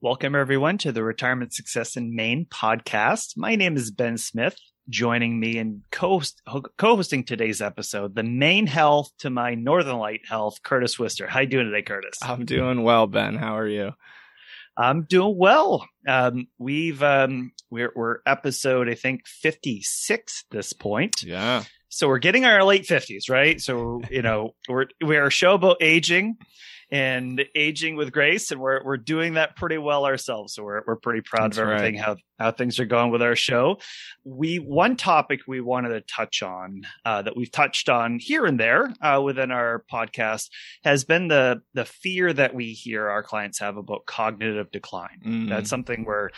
Welcome, everyone, to the Retirement Success in Maine podcast. My name is Ben Smith. Joining me and co hosting today's episode, the Maine Health to my Northern Light Health, Curtis Wister. How you doing today, Curtis? I'm doing well, Ben. How are you? I'm doing well. Um, we've um, we're we're episode I think 56 this point. Yeah. So we're getting our late 50s, right? So you know we're we're a show about aging and aging with grace, and we're we're doing that pretty well ourselves. So we're we're pretty proud That's of everything right. how how things are going with our show. We one topic we wanted to touch on uh, that we've touched on here and there uh, within our podcast has been the the fear that we hear our clients have about cognitive decline. Mhm. That's something where,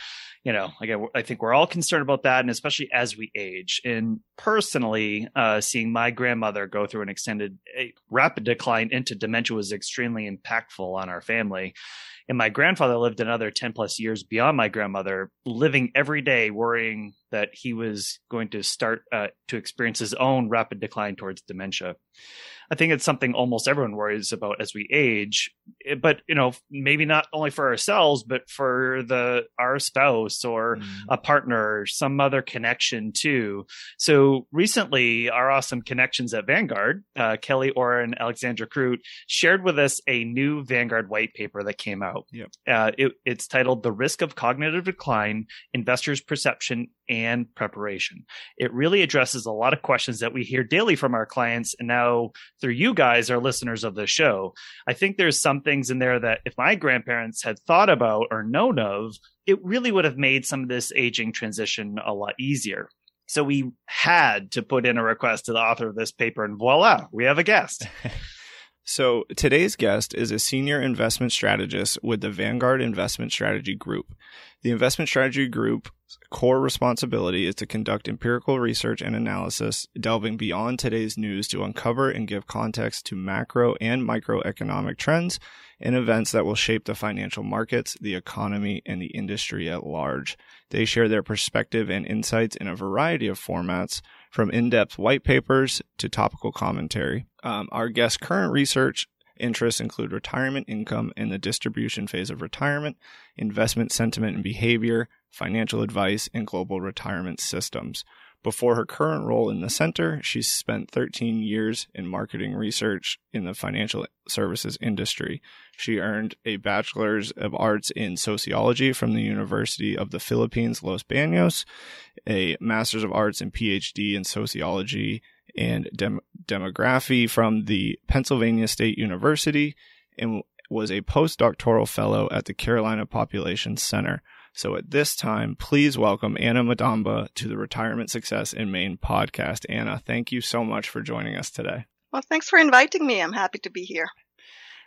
you know, again, I think we're all concerned about that, and especially as we age. And personally, uh, seeing my grandmother go through an extended, a rapid decline into dementia was extremely impactful on our family. And my grandfather lived another 10 plus years beyond my grandmother, living every day worrying that he was going to start uh, to experience his own rapid decline towards dementia. I think it's something almost everyone worries about as we age, Eh, but you know, maybe not only for ourselves, but for the our spouse or Mhm. a partner or some other connection too. So recently, our awesome connections at Vanguard, uh, Kelly Oren, Alexandra Crute, shared with us a new Vanguard white paper that came out. Yep. Uh, it, it's titled "The Risk of Cognitive Decline: Investors' Perception and Preparation." It really addresses a lot of questions that we hear daily from our clients, and now through you guys, our listeners of the show. I think there's some things in there that if my grandparents had thought about or known of, it really would have made some of this aging transition a lot easier. So we had to put in a request to the author of this paper, and voila, we have a guest. So today's guest is a senior investment strategist with the Vanguard Investment Strategy Group. The Investment Strategy Group's core responsibility is to conduct empirical research and analysis, delving beyond today's news to uncover and give context to macro and microeconomic trends and events that will shape the financial markets, the economy, and the industry at large. They share their perspective and insights in a variety of formats, from in-depth white papers to topical commentary. Um, our guest's current research interests include retirement income and the distribution phase of retirement, investment sentiment and behavior, financial advice, and global retirement systems. Before her current role in the center, she spent 13 years in marketing research in the financial services industry. She earned a Bachelor's of Arts in Sociology from the University of the Philippines, Los Baños, a Master's of Arts and PhD in Sociology and Dem- Demography from the Pennsylvania State University, and was a postdoctoral fellow at the Carolina Population Center. So at this time, please welcome Anna Madamba to the Retirement Success in Maine podcast. Anna, thank you so much for joining us today. Well, thanks for inviting me. I'm happy to be here.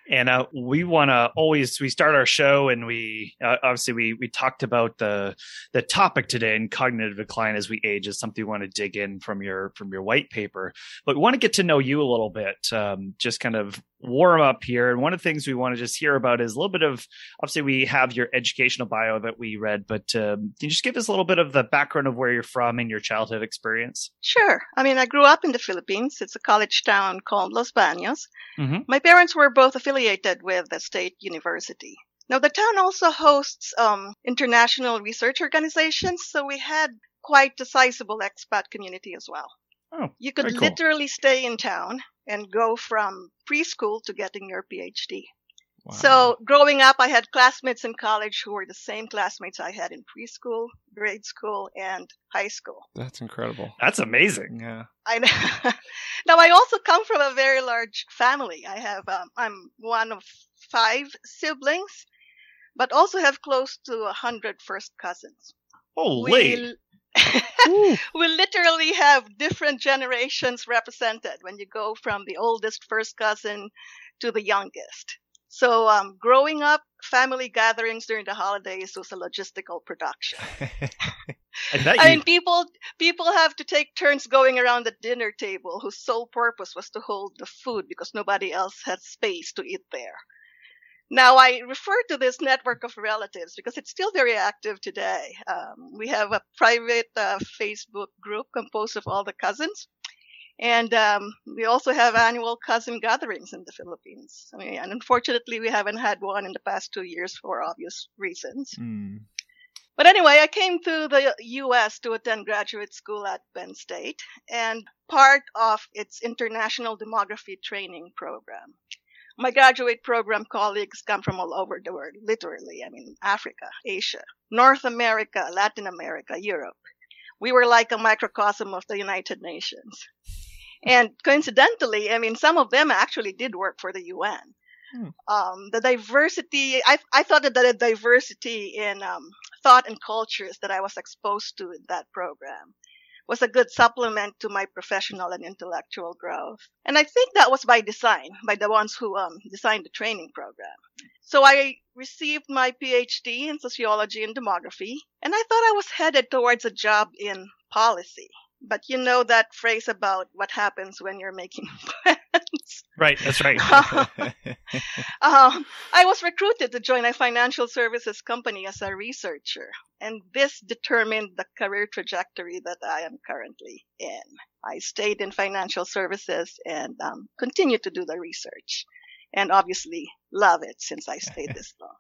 And uh, we want to always we start our show and we uh, obviously we we talked about the the topic today and cognitive decline as we age is something we want to dig in from your from your white paper. But we want to get to know you a little bit, um, just kind of warm up here. And one of the things we want to just hear about is a little bit of obviously we have your educational bio that we read, but um, can you just give us a little bit of the background of where you're from and your childhood experience? Sure. I mean, I grew up in the Philippines. It's a college town called Los Baños. Mhm. My parents were both affiliated with the state university. Now, the town also hosts um, international research organizations, so we had quite a sizable expat community as well. Oh, You could cool. literally stay in town and go from preschool to getting your PhD. Wow. So growing up, I had classmates in college who were the same classmates I had in preschool, grade school, and high school. that's incredible. That's amazing. Yeah. I know. now I also come from a very large family. I have um, I'm one of five siblings, but also have close to a hundred first cousins. Holy. We, we literally have different generations represented when you go from the oldest first cousin to the youngest. So um, growing up, family gatherings during the holidays was a logistical production. I I you mean, people people have to take turns going around the dinner table whose sole purpose was to hold the food because nobody else had space to eat there. Now, I refer to this network of relatives because it's still very active today. Um, we have a private uh, Facebook group composed of all the cousins. And um, we also have annual cousin gatherings in the Philippines. I mean, and unfortunately, we haven't had one in the past two years for obvious reasons. Mm. But anyway, I came to the U.S. to attend graduate school at Penn State and part of its international demography training program. My graduate program colleagues come from all over the world, literally. I mean, Africa, Asia, North America, Latin America, Europe. We were like a microcosm of the United Nations. And coincidentally, I mean, some of them actually did work for the UN. Hmm. Um, the diversity, I, I thought that the diversity in um, thought and cultures that I was exposed to in that program was a good supplement to my professional and intellectual growth. And I think that was by design, by the ones who um, designed the training program. So I received my PhD in sociology and demography, and I thought I was headed towards a job in policy. But you know that phrase about what happens when you're making plans. Right, that's right. um, I was recruited to join a financial services company as a researcher, and this determined the career trajectory that I am currently in. I stayed in financial services and um, continue to do the research, and obviously love it since I stayed this long.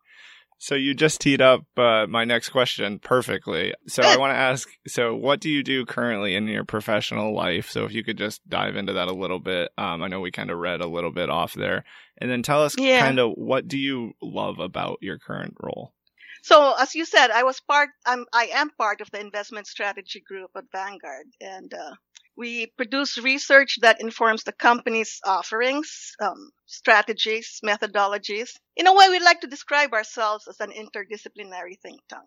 So you just teed up uh, my next question perfectly. So I want to ask, so what do you do currently in your professional life? So if you could just dive into that a little bit. Um, I know we kind of read a little bit off there, and then tell us yeah. kind of what do you love about your current role. So as you said, I was part. I'm. I am part of the investment strategy group at Vanguard, and uh, we produce research that informs the company's offerings, um, strategies, methodologies. In a way, we like to describe ourselves as an interdisciplinary think tank.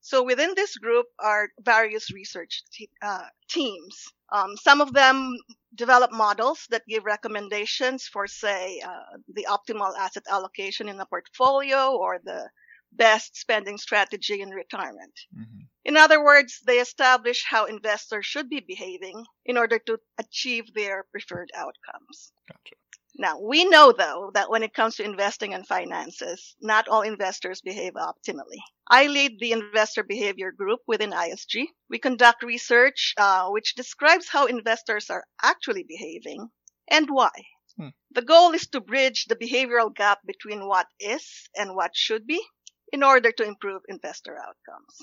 So within this group are various research te- uh, teams. Um, some of them develop models that give recommendations for, say, uh, the optimal asset allocation in a portfolio or the best spending strategy in retirement. Mm-hmm. In other words, they establish how investors should be behaving in order to achieve their preferred outcomes. Gotcha. Now, we know though that when it comes to investing and finances, not all investors behave optimally. I lead the investor behavior group within ISG. We conduct research uh, which describes how investors are actually behaving and why. Hmm. The goal is to bridge the behavioral gap between what is and what should be in order to improve investor outcomes.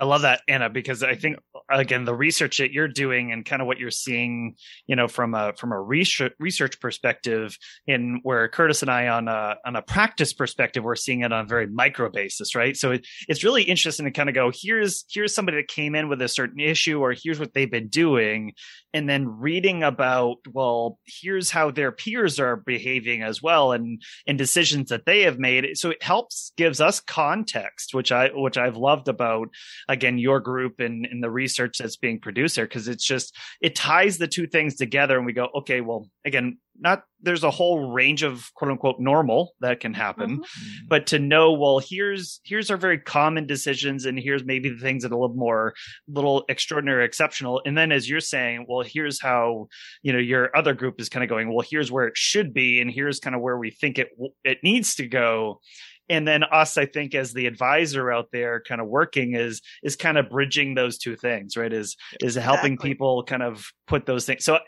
I love that, Anna, because I think again the research that you're doing and kind of what you're seeing, you know, from a from a research research perspective, in where Curtis and I on a on a practice perspective, we're seeing it on a very micro basis, right? So it, it's really interesting to kind of go here's here's somebody that came in with a certain issue, or here's what they've been doing, and then reading about well, here's how their peers are behaving as well, and and decisions that they have made. So it helps gives us context, which I which I've loved about again your group and, and the research that's being produced there because it's just it ties the two things together and we go okay well again not there's a whole range of quote unquote normal that can happen mm-hmm. mm-hmm. but to know well here's here's our very common decisions and here's maybe the things that are a little more little extraordinary exceptional and then as you're saying well here's how you know your other group is kind of going well here's where it should be and here's kind of where we think it it needs to go and then us i think as the advisor out there kind of working is is kind of bridging those two things right is is helping exactly. people kind of put those things so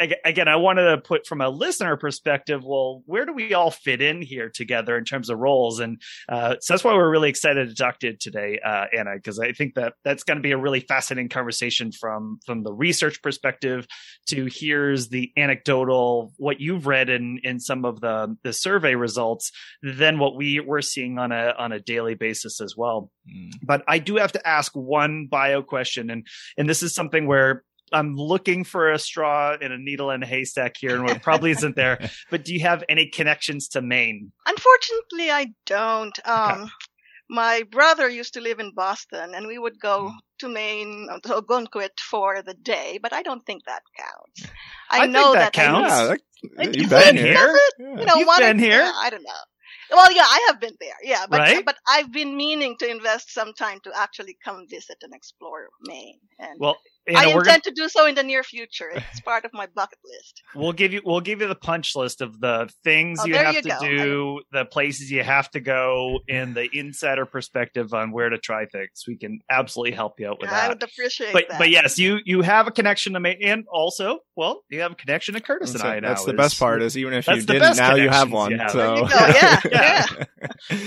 again, I wanted to put from a listener perspective, well, where do we all fit in here together in terms of roles? And uh, so that's why we're really excited to talk to you today, uh, Anna, because I think that that's going to be a really fascinating conversation from from the research perspective to here's the anecdotal what you've read in in some of the the survey results, then what we we're seeing on a on a daily basis as well. Mm. But I do have to ask one bio question, and and this is something where I'm looking for a straw in a needle in a haystack here, and it probably isn't there. But do you have any connections to Maine? Unfortunately, I don't. Um, okay. My brother used to live in Boston, and we would go hmm. to Maine, uh, to Ogunquit for the day, but I don't think that counts. I, I know that, that counts. Yeah, that, you've been here. Yeah. You know, you've been here. I don't know. Well, yeah, I have been there. Yeah, but Right? but I've been meaning to invest some time to actually come visit and explore Maine, and Well, you I know, we're intend gonna, to do so in the near future. It's part of my bucket list. we'll give you we'll give you the punch list of the things Oh, you have you to go. do, the places you have to go, and the insider perspective on where to try things. We can absolutely help you out with I that. I would appreciate But that. but yes, you you have a connection to me, and also, well, you have a connection to Curtis and So I now. that's the is- best part is even if you didn't, now you have one. you have. So There you go. Yeah, Yeah.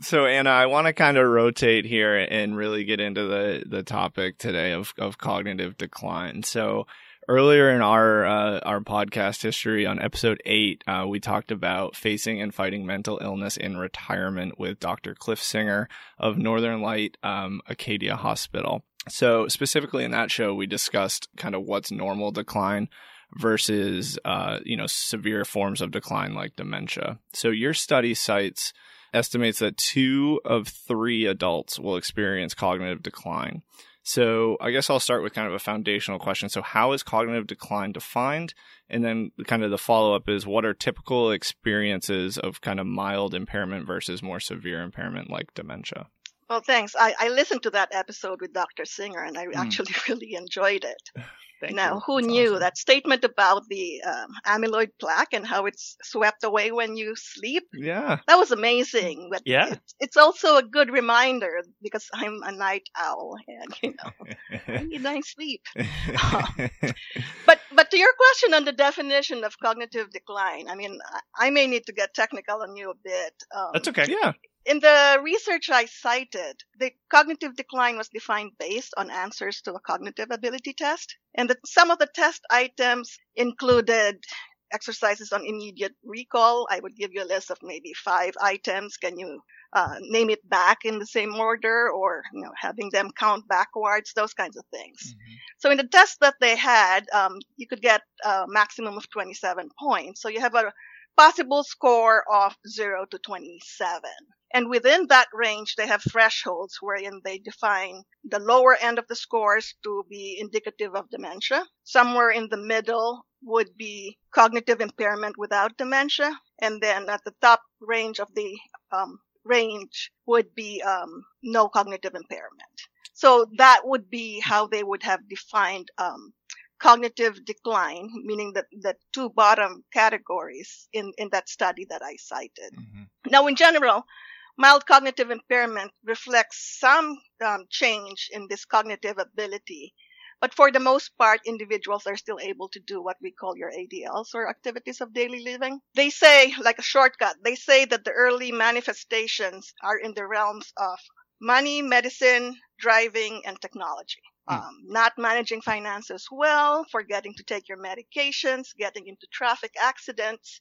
so Anna, I want to kind of rotate here and really get into the the topic today of of cognitive decline. So earlier in our uh, our podcast history on episode eight, uh, we talked about facing and fighting mental illness in retirement with Dr. Cliff Singer of Northern Light um, Acadia Hospital. So specifically in that show, we discussed kind of what's normal decline versus uh, you know severe forms of decline like dementia. So your study cites estimates that two of three adults will experience cognitive decline. So I guess I'll start with kind of a foundational question. So how is cognitive decline defined? And then kind of the follow up is what are typical experiences of kind of mild impairment versus more severe impairment like dementia? Well, thanks. I, I listened to that episode with Dr. Singer, and I Hmm. actually really enjoyed it. Thank now, you. who That's knew awesome. that statement about the um, amyloid plaque and how it's swept away when you sleep? Yeah. That was amazing. But Yeah. it's, it's also a good reminder because I'm a night owl, and you know, I need nice sleep. But but to your question on the definition of cognitive decline, I mean, I, I may need to get technical on you a bit. Um, That's okay. yeah. In the research I cited, the cognitive decline was defined based on answers to a cognitive ability test. And that some of the test items included exercises on immediate recall. I would give you a list of maybe five items. Can you uh, name it back in the same order or, you know, having them count backwards, those kinds of things. So in the test that they had, um, you could get a maximum of 27 points. So you have a possible score of 0 to 27. And within that range, they have thresholds wherein they define the lower end of the scores to be indicative of dementia. Somewhere in the middle would be cognitive impairment without dementia. And then at the top range of the um, range would be um, no cognitive impairment. So that would be how they would have defined um, cognitive decline, meaning that the two bottom categories in, in that study that I cited. Now, in general, mild cognitive impairment reflects some um, change in this cognitive ability, but for the most part, individuals are still able to do what we call your ADLs or activities of daily living. They say, like a shortcut, they say that the early manifestations are in the realms of money, medicine, driving, and technology. Um, not managing finances well, forgetting to take your medications, getting into traffic accidents.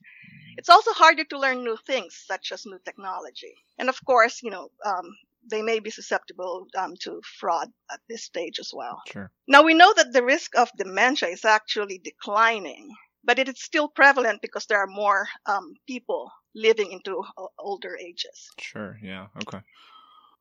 It's also harder to learn new things, such as new technology. And of course, you know, um, they may be susceptible um, to fraud at this stage as well. Sure. Now we know that the risk of dementia is actually declining, but it is still prevalent because there are more um, people living into o- older ages. Sure. Yeah. Okay.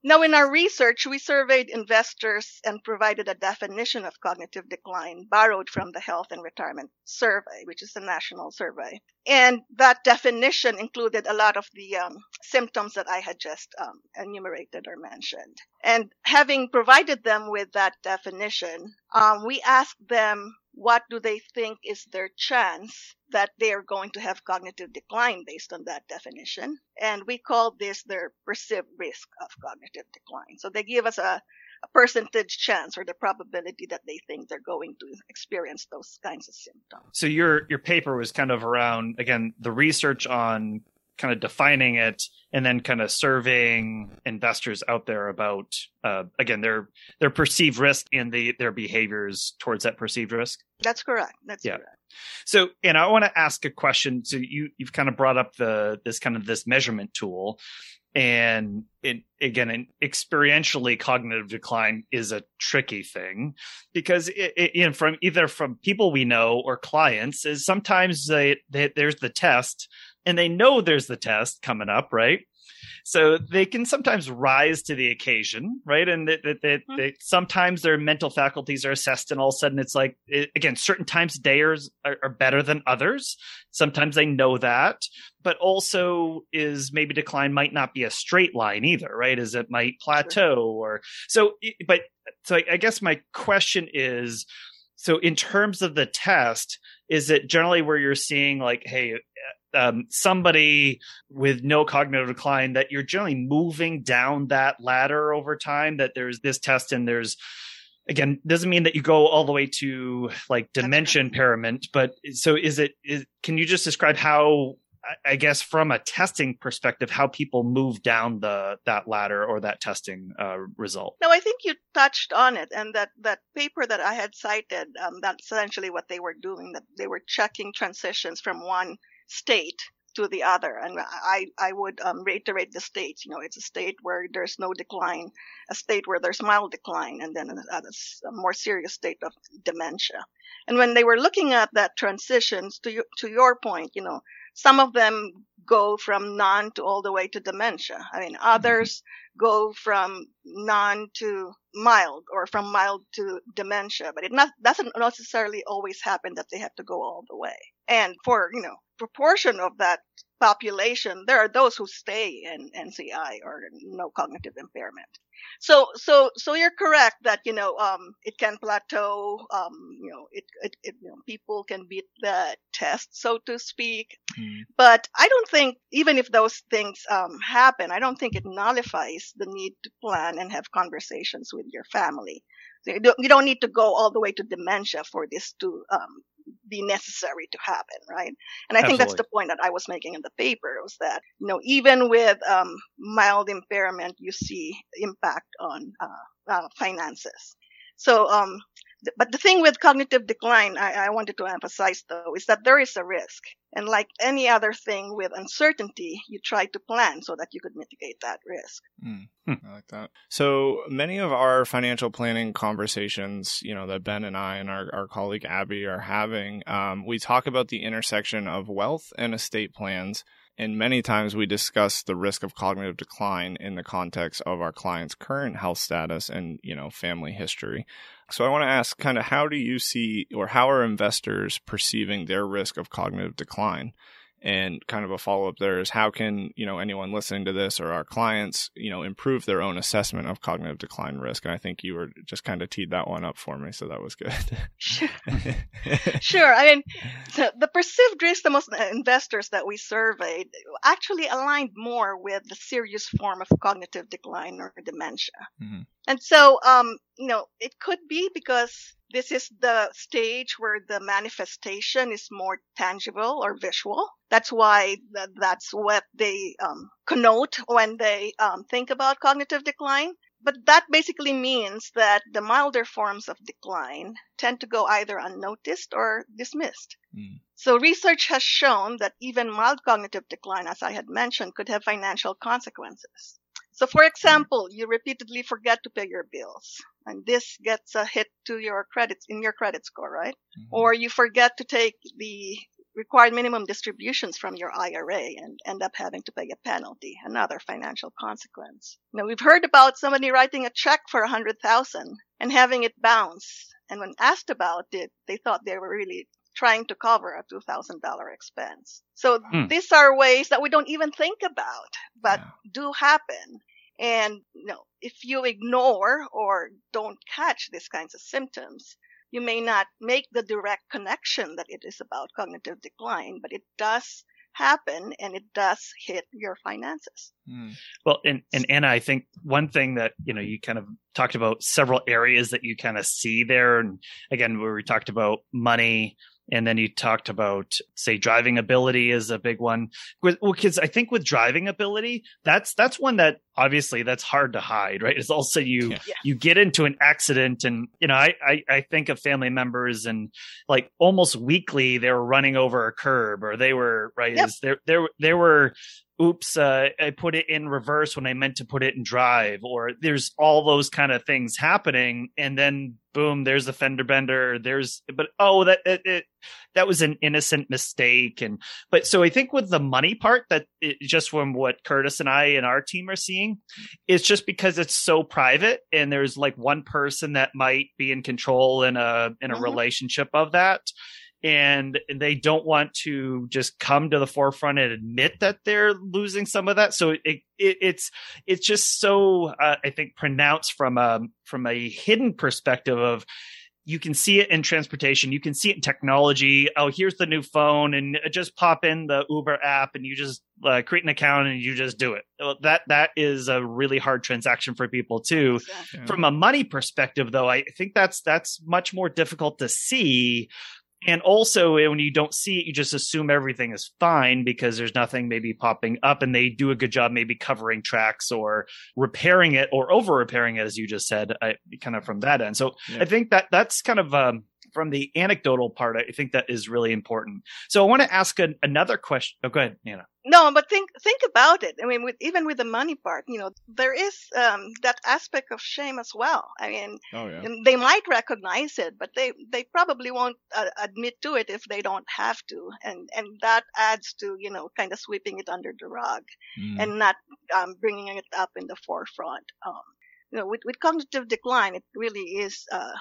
Now, in our research, we surveyed investors and provided a definition of cognitive decline borrowed from the Health and Retirement Survey, which is a national survey. And that definition included a lot of the um, symptoms that I had just um, enumerated or mentioned. And having provided them with that definition, um, we asked them what do they think is their chance that they are going to have cognitive decline based on that definition. And we call this their perceived risk of cognitive decline. So they give us a, a percentage chance or the probability that they think they're going to experience those kinds of symptoms. So your your paper was kind of around again the research on kind of defining it and then kind of surveying investors out there about uh, again their their perceived risk and the their behaviors towards that perceived risk. That's correct. That's Yeah. correct. So, and I want to ask a question. So you you've kind of brought up the this kind of this measurement tool, and it again, and experientially, cognitive decline is a tricky thing because it, it, you know, from either from people we know or clients is sometimes they, they there's the test and they know there's the test coming up, right? so they can sometimes rise to the occasion, right? And that, that, that, Mhm. that sometimes their mental faculties are assessed, and all of a sudden it's like, it, again, certain times dayers are, are better than others. Sometimes they know that, but also is maybe decline might not be a straight line either, right? Is it might plateau or so? But so I, I guess my question is, so in terms of the test, is it generally where you're seeing like, hey, um, somebody with no cognitive decline that you're generally moving down that ladder over time? That there's this test and there's again doesn't mean that you go all the way to like dementia impairment, but so is it? Is, can you just describe how? I- guess from a testing perspective, how people move down the that ladder or that testing uh, result. No, I think you touched on it, and that that paper that I had cited, um, that's essentially what they were doing. That they were checking transitions from one state to the other, and I I would um, reiterate the states. You know, it's a state where there's no decline, a state where there's mild decline, and then a more serious state of dementia. And when they were looking at that transitions, to you, to your point, you know, some of them go from non to all the way to dementia. I mean, others mm-hmm. Go from non to mild or from mild to dementia, but it not, doesn't necessarily always happen that they have to go all the way. And for, you know, proportion of that population, there are those who stay in NCI or no cognitive impairment. So, so, so you're correct that, you know, um, it can plateau, um, you know, it, it, it you know, people can beat the test, so to speak. Mm. But I don't think, even if those things um, happen, I don't think it nullifies the need to plan and have conversations with your family. So you, don't, you don't need to go all the way to dementia for this to um, be necessary to happen, right? And I think that's the point that I was making in the paper was that, you know, even with um, mild impairment, you see impact on uh, uh, finances. So, um, but the thing with cognitive decline, I, I wanted to emphasize though, is that there is a risk. And like any other thing with uncertainty, you try to plan so that you could mitigate that risk. Mm. I like that. So many of our financial planning conversations, you know, that Ben and I and our, our colleague Abby are having, um, we talk about the intersection of wealth and estate plans. And many times we discuss the risk of cognitive decline in the context of our client's current health status and, you know, family history. So I want to ask kind of how do you see or how are investors perceiving their risk of cognitive decline? And kind of a follow up there is how can, you know, anyone listening to this or our clients, you know, improve their own assessment of cognitive decline risk? And I think you were just kind of teed that one up for me. So that was good. Sure. Sure. I mean, the, the perceived risk the most investors that we surveyed actually aligned more with the serious form of cognitive decline or dementia. Mhm. And so, um, you know, it could be because this is the stage where the manifestation is more tangible or visual. That's why th- that's what they um, connote when they um, think about cognitive decline. But that basically means that the milder forms of decline tend to go either unnoticed or dismissed. Mm. So research has shown that even mild cognitive decline, as I had mentioned, could have financial consequences. So for example, you repeatedly forget to pay your bills and this gets a hit to your credits in your credit score, right? Mhm. Or you forget to take the required minimum distributions from your IRA and end up having to pay a penalty, another financial consequence. Now we've heard about somebody writing a check for a hundred thousand and having it bounce. And when asked about it, they thought they were really trying to cover a $2,000 expense. So Hmm. these are ways that we don't even think about, but Yeah. do happen. And you know, if you ignore or don't catch these kinds of symptoms, you may not make the direct connection that it is about cognitive decline, but it does happen and it does hit your finances. Mm. Well, and, and Anna, I think one thing that, you know, you kind of talked about several areas that you kind of see there. And again, where we talked about money and then you talked about, say, driving ability is a big one. With, well, because I think with driving ability, that's, that's one that obviously that's hard to hide, right? It's also you, Yeah. Yeah. you get into an accident and, you know, I, I, I think of family members and like almost weekly they were running over a curb or they were, right? Yep. Is there, there, there were, oops, uh, I put it in reverse when I meant to put it in drive, or there's all those kind of things happening, and then boom, there's the fender bender. There's, but oh, that it, it that was an innocent mistake, and but so I think with the money part, that it, just from what Curtis and I and our team are seeing, it's just because it's so private, and there's like one person that might be in control in a in a mm-hmm. relationship of that and they don't want to just come to the forefront and admit that they're losing some of that. So it, it it's it's just so uh, I think pronounced from a from a hidden perspective of you can see it in transportation you can see it in technology oh here's the new phone and just pop in the uber app and you just uh, create an account and you just do it that that is a really hard transaction for people too yeah. from a money perspective though i think that's that's much more difficult to see and also, eh, when you don't see it, you just assume everything is fine because there's nothing maybe popping up, and they do a good job maybe covering tracks or repairing it or over repairing it, as you just said, I, kind of from that end. So yeah. I think that that's kind of um, from the anecdotal part, I think that is really important. So I want to ask a, another question. Oh, go ahead, Anna. No, but think think about it. I mean, with, even with the money part, you know, there is um, that aspect of shame as well. I mean, oh, yeah. they might recognize it, but they they probably won't uh, admit to it if they don't have to, and and that adds to you know kind of sweeping it under the rug mm. and not um, bringing it up in the forefront. Um, you know, with, with cognitive decline, it really is uh,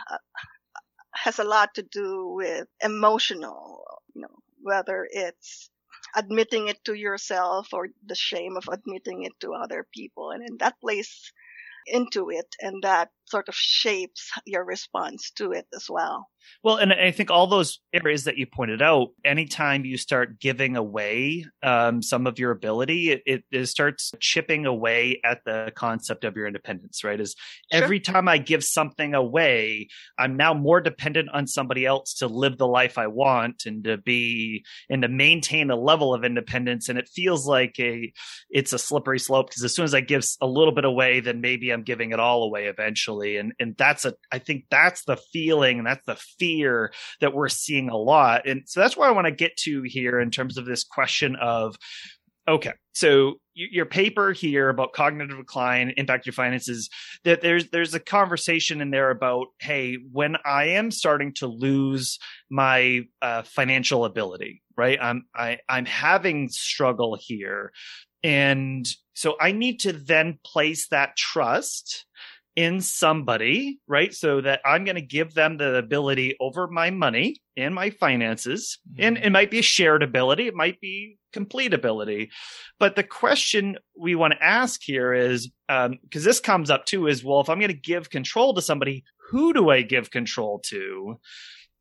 has a lot to do with emotional, you know, whether it's admitting it to yourself or the shame of admitting it to other people. And in that plays into it and that sort of shapes your response to it as well. Well, and I think all those areas that you pointed out, anytime you start giving away um, some of your ability, it, it, it, starts chipping away at the concept of your independence, right? Is sure. every time I give something away, I'm now more dependent on somebody else to live the life I want and to be and to maintain a level of independence. And it feels like a it's a slippery slope because as soon as I give a little bit away, then maybe I'm giving it all away eventually and and that's a i think that's the feeling and that's the fear that we're seeing a lot. And so that's where i want to get to here in terms of this question of okay so your paper here about cognitive decline impact your finances that there's there's a conversation in there about hey when i am starting to lose my uh, financial ability right? I'm I, i'm having struggle here. And so i need to then place that trust in somebody, right? So that I'm going to give them the ability over my money and my finances. Mm-hmm. And it might be a shared ability, it might be complete ability. But the question we want to ask here is because um, this comes up too is well, if I'm going to give control to somebody, who do I give control to?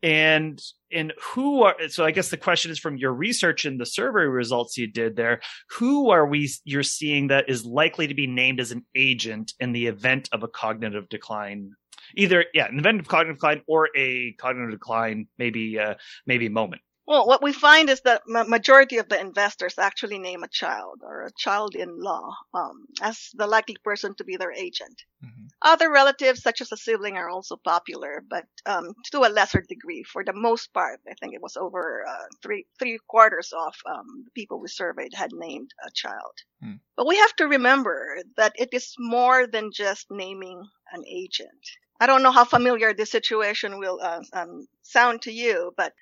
And and who are so i guess the question is from your research and the survey results you did there who are we you're seeing that is likely to be named as an agent in the event of a cognitive decline? Either yeah an event of cognitive decline or a cognitive decline maybe uh maybe moment well, what we find is that majority of the investors actually name a child or a child-in-law um, as the likely person to be their agent. Mm-hmm. Other relatives, such as a sibling, are also popular, but um, to a lesser degree. For the most part, I think it was over uh, three three quarters of um, the people we surveyed had named a child. Mm. But we have to remember that it is more than just naming an agent. I don't know how familiar this situation will uh, um, sound to you, but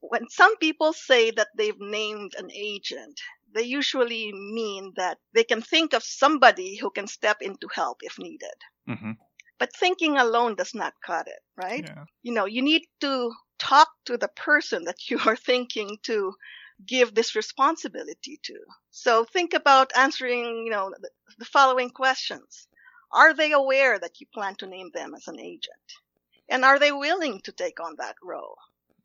when some people say that they've named an agent, they usually mean that they can think of somebody who can step in to help if needed. Mm-hmm. But thinking alone does not cut it, right? Yeah. You know, you need to talk to the person that you are thinking to give this responsibility to. So think about answering, you know, the, the following questions. Are they aware that you plan to name them as an agent? And are they willing to take on that role?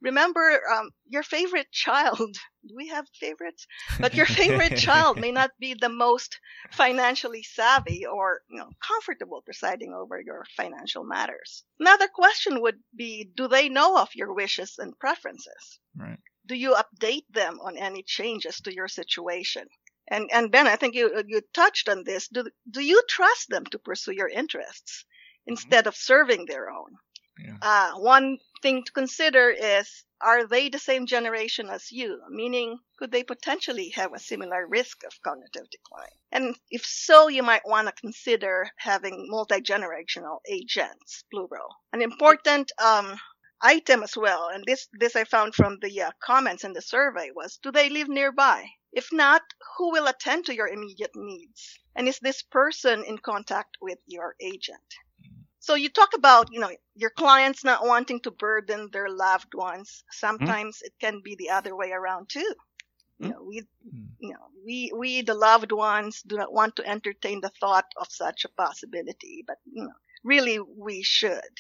Remember um, your favorite child. Do we have favorites? But your favorite child may not be the most financially savvy or you know comfortable presiding over your financial matters. Another question would be: Do they know of your wishes and preferences? Right. Do you update them on any changes to your situation? And and Ben, I think you you touched on this. Do do you trust them to pursue your interests mm-hmm. instead mm-hmm. of serving their own? Yeah. Uh, one thing to consider is are they the same generation as you? Meaning, could they potentially have a similar risk of cognitive decline? And if so, you might want to consider having multi-generational agents, plural. An important um, item as well, and this this I found from the uh, comments in the survey was: Do they live nearby? If not, who will attend to your immediate needs? And is this person in contact with your agent? So you talk about, you know, your clients not wanting to burden their loved ones. Sometimes mm-hmm. it can be the other way around too. Mm-hmm. You know, we, mm-hmm. you know, we, we, the loved ones do not want to entertain the thought of such a possibility, but, you know, really we should.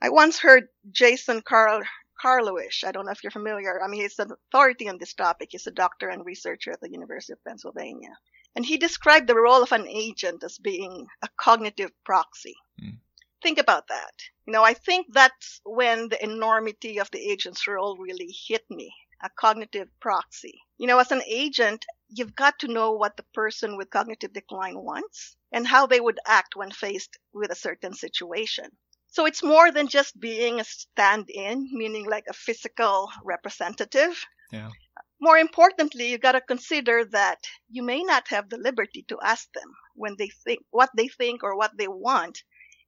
I once heard Jason Carl, Karlawish. I don't know if you're familiar. I mean, he's an authority on this topic. He's a doctor and researcher at the University of Pennsylvania. And he described the role of an agent as being a cognitive proxy. Mm think about that. You know, I think that's when the enormity of the agent's role really hit me. A cognitive proxy. You know, as an agent, you've got to know what the person with cognitive decline wants and how they would act when faced with a certain situation. So it's more than just being a stand in, meaning like a physical representative. Yeah. More importantly, you've got to consider that you may not have the liberty to ask them when they think what they think or what they want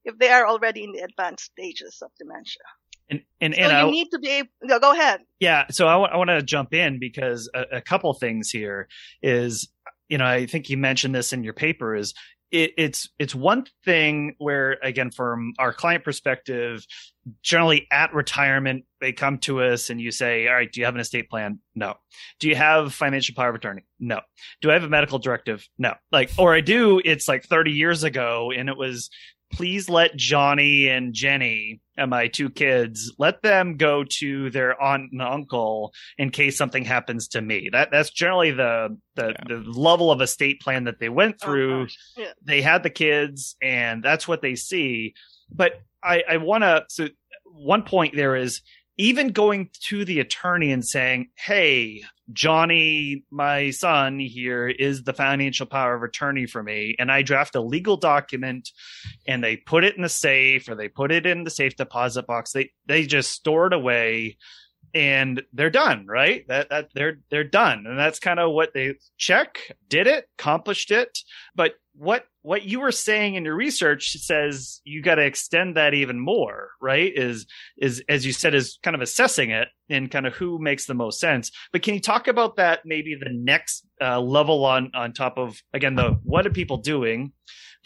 if they are already in the advanced stages of dementia. And and, so you I, need to be able. No, go ahead. Yeah, so I, w- I want to jump in because a, a couple things here is you know I think you mentioned this in your paper is it, it's it's one thing where again from our client perspective generally at retirement they come to us and you say all right do you have an estate plan no do you have financial power of attorney no do i have a medical directive no like or i do it's like 30 years ago and it was please let Johnny and Jenny and my two kids let them go to their aunt and uncle in case something happens to me. That that's generally the the, yeah. the level of estate plan that they went oh, through. Oh, yeah. They had the kids and that's what they see. But I, I wanna so one point there is even going to the attorney and saying, Hey, Johnny, my son here is the financial power of attorney for me. And I draft a legal document and they put it in the safe or they put it in the safe deposit box. They, they just store it away and they're done, right? That, that they're, they're done. And that's kind of what they check, did it, accomplished it. But what what you were saying in your research says you got to extend that even more right? Is is as you said is kind of assessing it and kind of who makes the most sense. But can you talk about that maybe the next uh, level on on top of again the what are people doing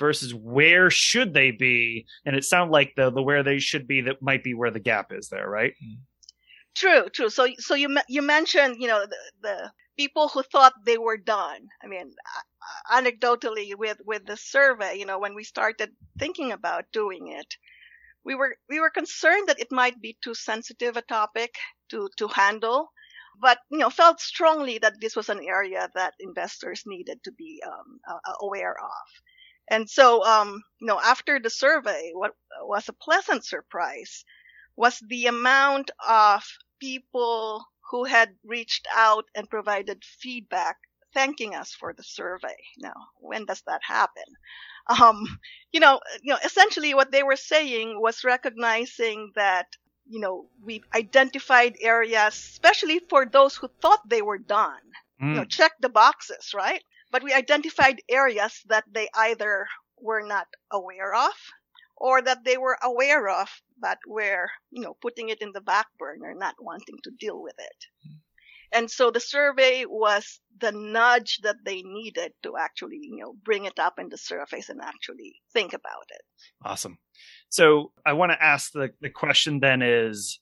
versus where should they be? And it sounds like the the where they should be that might be where the gap is there right? True true. So so you you mentioned you know the, the people who thought they were done. I mean, anecdotally with, with the survey, you know, when we started thinking about doing it, we were, we were concerned that it might be too sensitive a topic to, to handle, but, you know, felt strongly that this was an area that investors needed to be um, uh, aware of. And so, um, you know, after the survey, what was a pleasant surprise was the amount of people who had reached out and provided feedback thanking us for the survey. Now, when does that happen? Um, you know, you know, essentially what they were saying was recognizing that, you know, we identified areas, especially for those who thought they were done. Mm. You know, mm. check the boxes, right? But we identified areas that they either were not aware of or that they were aware of but were, you know, putting it in the back burner, not wanting to deal with it. Hmm. And so the survey was the nudge that they needed to actually, you know, bring it up in the surface and actually think about it. Awesome. So I want to ask the, the question then is,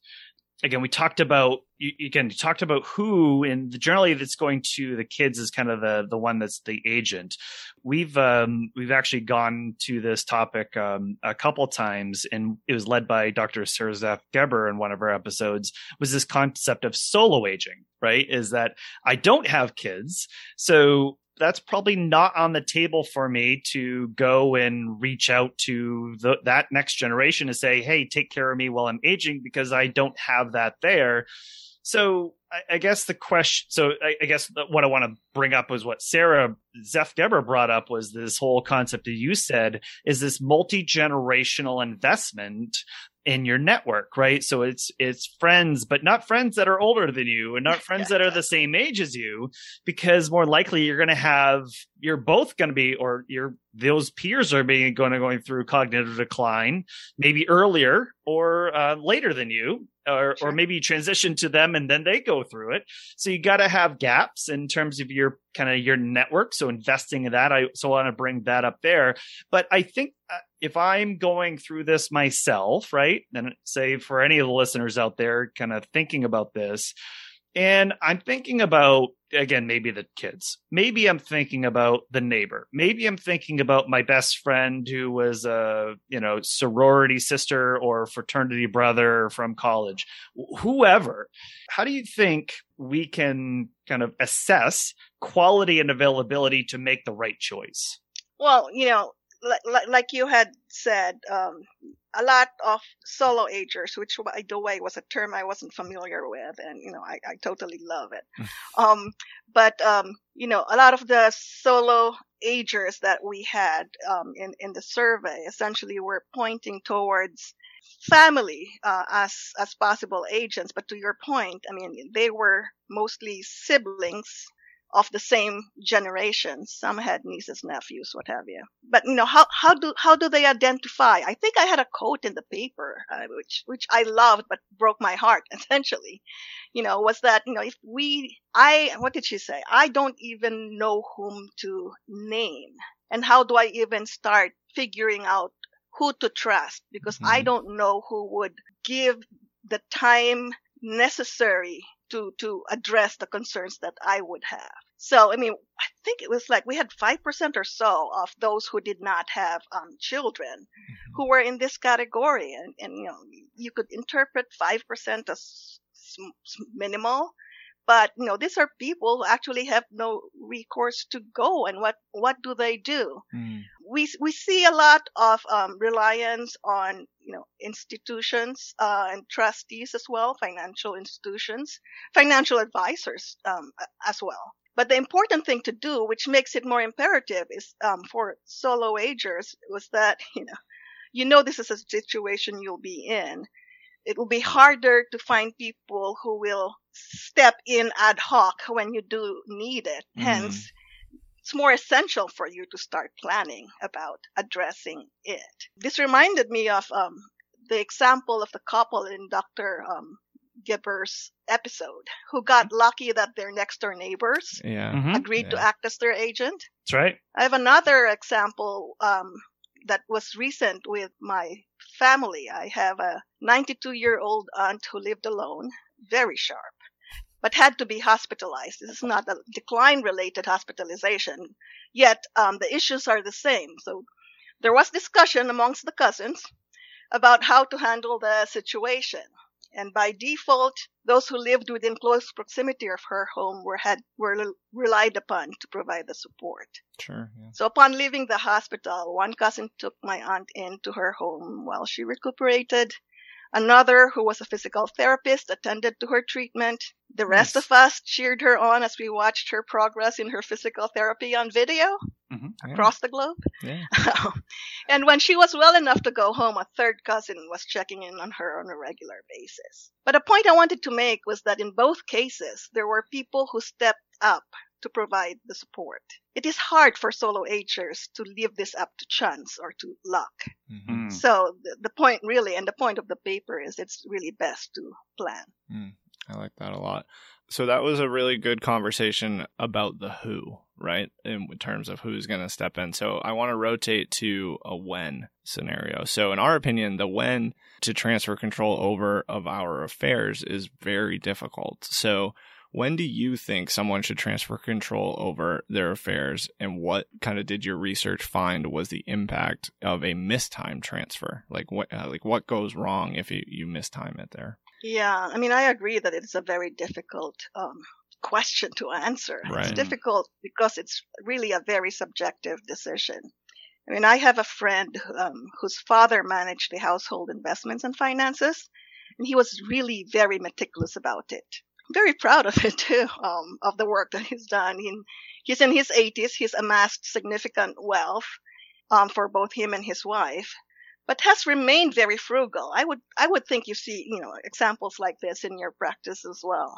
again, we talked about you, again, you talked about who, and generally that's going to the kids is kind of the the one that's the agent. We've um, we've actually gone to this topic um, a couple times, and it was led by Dr. Sara Geber in one of our episodes. Was this concept of solo aging? Right? Is that I don't have kids, so that's probably not on the table for me to go and reach out to the, that next generation to say, Hey, take care of me while I'm aging because I don't have that there. So I, I guess the question, so I, I guess what I want to bring up was what Sara Zeff Geber brought up was this whole concept that you said is this multi generational investment in your network, right? So it's it's friends, but not friends that are older than you and not friends that are the same age as you, because more likely you're going to have you're both going to be or you're those peers are being going to going through cognitive decline, maybe earlier or uh, later than you, or sure. or maybe you transition to them and then they go through it. So you got to have gaps in terms of your kind of your network. So investing in that, I so I want to bring that up there. But I think uh, if I'm going through this myself, right, and say for any of the listeners out there, kind of thinking about this, and I'm thinking about, again, maybe the kids. Maybe I'm thinking about the neighbor. Maybe I'm thinking about my best friend who was a, you know, sorority sister or fraternity brother from college. Whoever. How do you think we can kind of assess quality and availability to make the right choice? Well, you know, like, like you had said, um, a lot of solo agers, which by the way was a term I wasn't familiar with, and you know I, I totally love it. Hmm. um, but um, you know, a lot of the solo agers that we had um, in in the survey essentially were pointing towards family uh, as as possible agents. But to your point, I mean, they were mostly siblings of the same generation. Some had nieces, nephews, what have you. But you know, how how do how do they identify? I think I had a quote in the paper, uh, which which I loved but broke my heart. Essentially, you know, was that you know if we I what did she say? I don't even know whom to name, and how do I even start figuring out who to trust because mm-hmm. I don't know who would give the time necessary to to address the concerns that I would have. So I mean, I think it was like we had five percent or so of those who did not have um, children mm-hmm. who were in this category, and, and you know you could interpret five percent as minimal, but you know these are people who actually have no recourse to go, and what what do they do? Mm. We we see a lot of um, reliance on you know institutions uh, and trustees as well, financial institutions, financial advisors um, as well. But the important thing to do, which makes it more imperative, is um, for solo agers, was that you know you know this is a situation you'll be in. It will be harder to find people who will step in ad hoc when you do need it. Mm. Hence, it's more essential for you to start planning about addressing it. This reminded me of um, the example of the couple in Dr. Um, Geber's episode who got lucky that their next door neighbors yeah. mm-hmm. agreed yeah. to act as their agent. That's right. I have another example um, that was recent with my family. I have a 92 year old aunt who lived alone, very sharp, but had to be hospitalized. This is not a decline related hospitalization, yet um, the issues are the same. So there was discussion amongst the cousins about how to handle the situation. And by default, those who lived within close proximity of her home were had were relied upon to provide the support. Sure. Yeah. So upon leaving the hospital, one cousin took my aunt into her home while she recuperated. Another, who was a physical therapist, attended to her treatment. The rest of us cheered her on as we watched her progress in her physical therapy on video mm-hmm. across the globe. Yeah. and when she was well enough to go home, a third cousin was checking in on her on a regular basis. But a point I wanted to make was that in both cases, there were people who stepped up to provide the support. It is hard for solo agers to leave this up to chance or to luck. Mm-hmm. So the, the, point really, and the point of the paper is it's really best to plan. Mm, I like that a lot. So that was a really good conversation about the who, right? In terms of who's going to step in. So I want to rotate to a when scenario. So in our opinion, the when to transfer control over of our affairs is very difficult. So when do you think someone should transfer control over their affairs, and what kind of did your research find was the impact of a mistime transfer? Like what, uh, like what goes wrong if you, you mistime it there? Yeah, I mean, I agree that it's a very difficult um, question to answer. Right. It's difficult because it's really a very subjective decision. I mean, I have a friend um, whose father managed the household investments and finances, and he was really very meticulous about it very proud of it too, um, of the work that he's done. He, he's in his 80s. He's amassed significant wealth um, for both him and his wife. but has remained very frugal. I would I would think you see you know examples like this in your practice as well.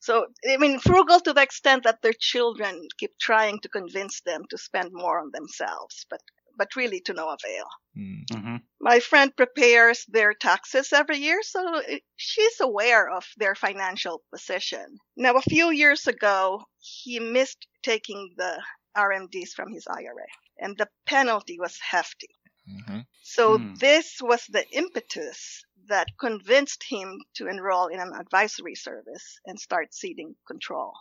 So I mean frugal to the extent that their children keep trying to convince them to spend more on themselves, but but really to no avail. Mm. Mm-hmm. My friend prepares their taxes every year, so she's aware of their financial position. Now, a few years ago, he missed taking the RMDs from his IRA, and the penalty was hefty. Mm-hmm. So Hmm. this was the impetus that convinced him to enroll in an advisory service and start ceding control.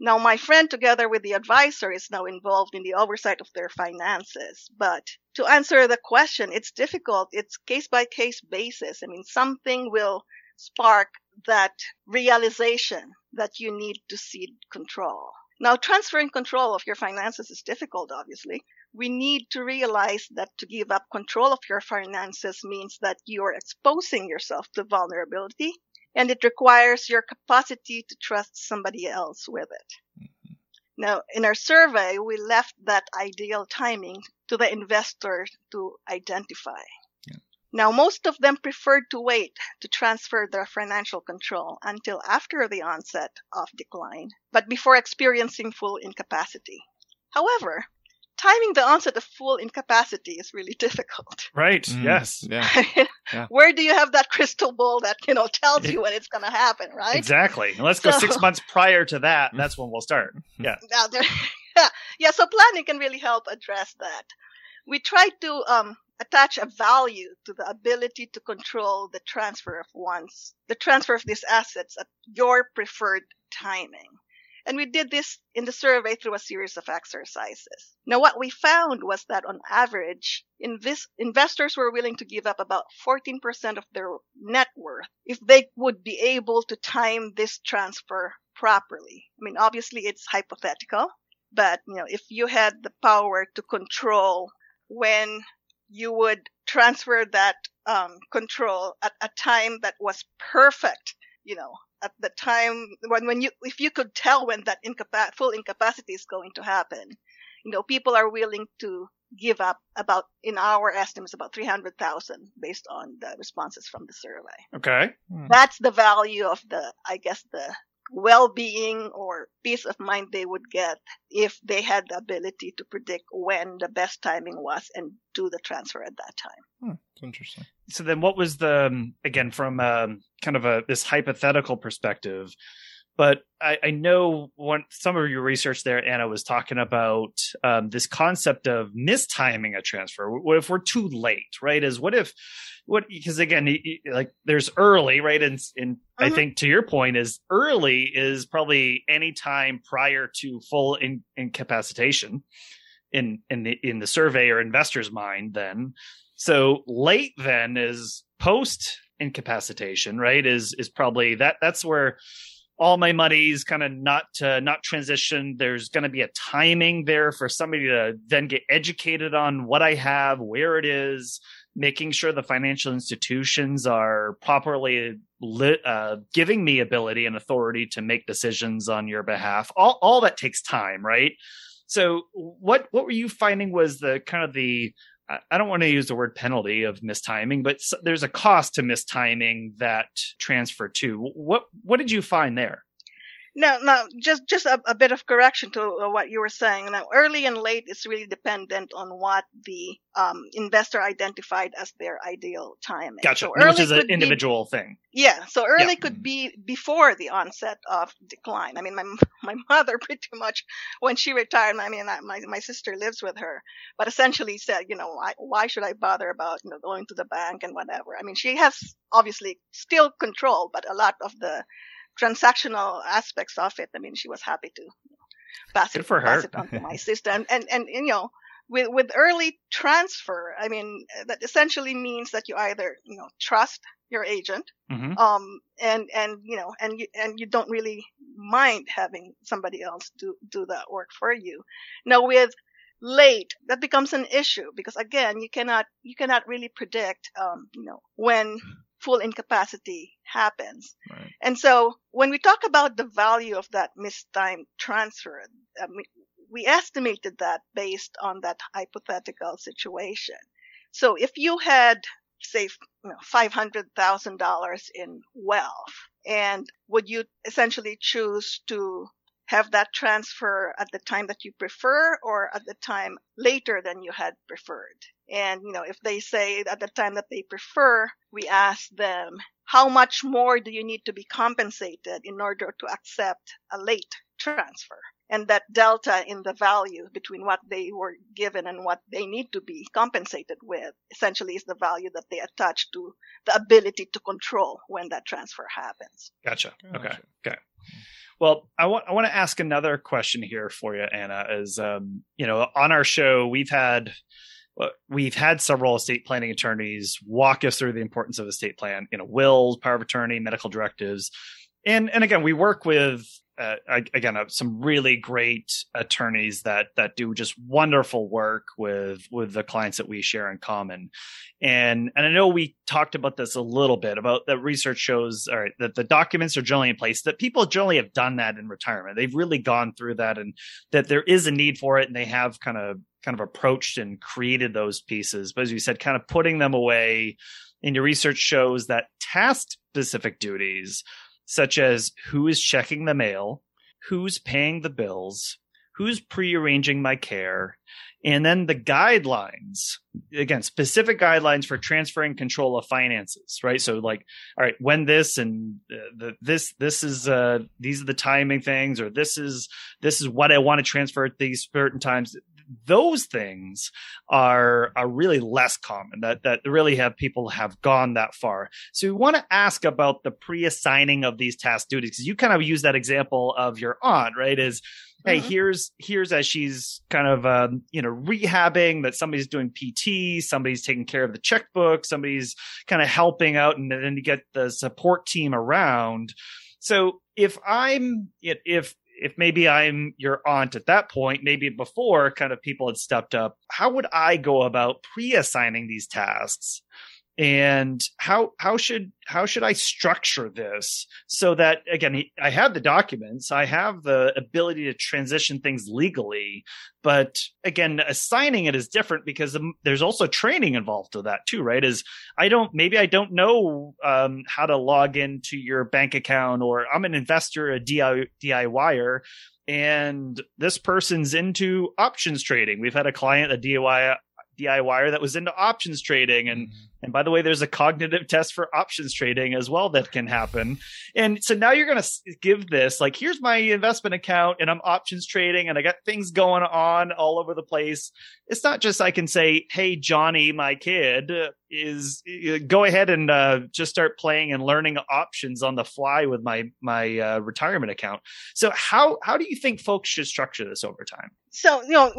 Now, my friend, together with the advisor, is now involved in the oversight of their finances. But to answer the question, it's difficult. It's case by case basis. I mean, something will spark that realization that you need to cede control. Now, transferring control of your finances is difficult, obviously. We need to realize that to give up control of your finances means that you're exposing yourself to vulnerability and it requires your capacity to trust somebody else with it. Mm-hmm. Now, in our survey, we left that ideal timing to the investor to identify. Yeah. Now, most of them preferred to wait to transfer their financial control until after the onset of decline, but before experiencing full incapacity. However, timing the onset of full incapacity is really difficult. Right. Mm. Yes. Yeah. Yeah. Where do you have that crystal ball that, you know, tells you when it's going to happen, right? Exactly. And let's go six months prior to that. and That's when we'll start. Yeah. Now there, yeah, yeah. So planning can really help address that. We try to um, attach a value to the ability to control the transfer of one's the transfer of these assets at your preferred timing. And we did this in the survey through a series of exercises. Now, what we found was that on average, invis- investors were willing to give up about 14% of their net worth if they would be able to time this transfer properly. I mean, obviously it's hypothetical, but you know, if you had the power to control when you would transfer that um, control at a time that was perfect, you know, at the time when, when you, if you could tell when that incapa- full incapacity is going to happen, you know, people are willing to give up about, in our estimates, about 300,000 based on the responses from the survey Okay. Hmm. that's the value of the i guess the well-being or peace of mind they would get if they had the ability to predict when the best timing was and do the transfer at that time Hmm, it's interesting. So then, what was the um, again from um, kind of a this hypothetical perspective? But I, I know one some of your research there, Anna, was talking about um, this concept of mistiming a transfer. What if we're too late? Right? Is what if what because again, like there's early, right? And and I Mhm. think to your point is early is probably any time prior to full in, incapacitation in in the in the survey or investor's mind. Then so late then is post incapacitation, right? Is is probably that that's where all my money's kind of not not transitioned. There's going to be a timing there for somebody to then get educated on what I have, where it is, making sure the financial institutions are properly lit, uh, giving me ability and authority to make decisions on your behalf. All all that takes time, right? So what what were you finding was the kind of the I- don't want to use the word penalty of mistiming, but there's a cost to mistiming that transfer too. What what did you find there? No no just just a, a bit of correction to uh, what you were saying now early and late is really dependent on what the um, investor identified as their ideal timing Gotcha. so Which is an could be individual thing. Yeah, so early Yeah. could be before the onset of decline. I mean, my my mother pretty much when she retired. I mean, I, my my sister lives with her, but essentially said, you know, why why should I bother about you know going to the bank and whatever? I mean, she has obviously still control, but a lot of the transactional aspects of it. I mean, she was happy to pass Good it for pass it on to my sister, and and and you know. With, with early transfer, I mean, that essentially means that you either, you know, trust your agent hmm um and and you know and you and you don't really mind having somebody else do do that work for you now with late that becomes an issue because again you cannot you cannot really predict um you know when full incapacity happens Right. and so when we talk about the value of that mistimed transfer um, we, we estimated that based on that hypothetical situation So if you had, say, you know, $500,000 in wealth, and would you essentially choose to have that transfer at the time that you prefer or at the time later than you had preferred? And, you know, if they say at the time that they prefer, we ask them, how much more do you need to be compensated in order to accept a late transfer? And that delta in the value between what they were given and what they need to be compensated with essentially is the value that they attach to the ability to control when that transfer happens. Gotcha. Okay. Okay. Well, I want I want to ask another question here for you, Anna. Is um, you know, on our show we've had we've had several estate planning attorneys walk us through the importance of estate plan, you know, wills, power of attorney, medical directives, and and again, we work with uh, again uh, some really great attorneys that that do just wonderful work with with the clients that we share in common. And and i know we talked about this a little bit about that research shows all right that the documents are generally in place that people generally have done that in retirement. They've really gone through that and that there is a need for it and they have kind of kind of approached and created those pieces. But as you said kind of putting them away and your research shows that task specific duties such as who is checking the mail, who's paying the bills, who's prearranging my care, and then the guidelines again specific guidelines for transferring control of finances right? So like all right when this and uh, the, this this is uh these are the timing things or this is this is what i want to transfer at these certain times those things are are really less common that that really have people have gone that far. So we want to ask about the pre-assigning of these task duties because you kind of use that example of your aunt right? Is hey mm-hmm. here's here's as she's kind of um, you know rehabbing that somebody's doing pt somebody's taking care of the checkbook somebody's kind of helping out and then you get the support team around. So if i'm if if maybe I'm your aunt at that point, maybe before kind of people had stepped up, how would I go about pre-assigning these tasks? And how how should how should I structure this so that again I have the documents, I have the ability to transition things legally, but again assigning it is different because there's also training involved with that too, right? Is I don't maybe I don't know um, how to log into your bank account, or I'm an investor, a DIYer, and this person's into options trading. We've had a client, a DIY DIYer that was into options trading. And, mm-hmm. And by the way, there's a cognitive test for options trading as well that can happen. And so now you're going to give this, like, here's my investment account and I'm options trading and I got things going on all over the place. It's not just I can say, Hey, Johnny, my kid is go ahead and uh, just start playing and learning options on the fly with my, my uh, retirement account. So how, how do you think folks should structure this over time? So, you know,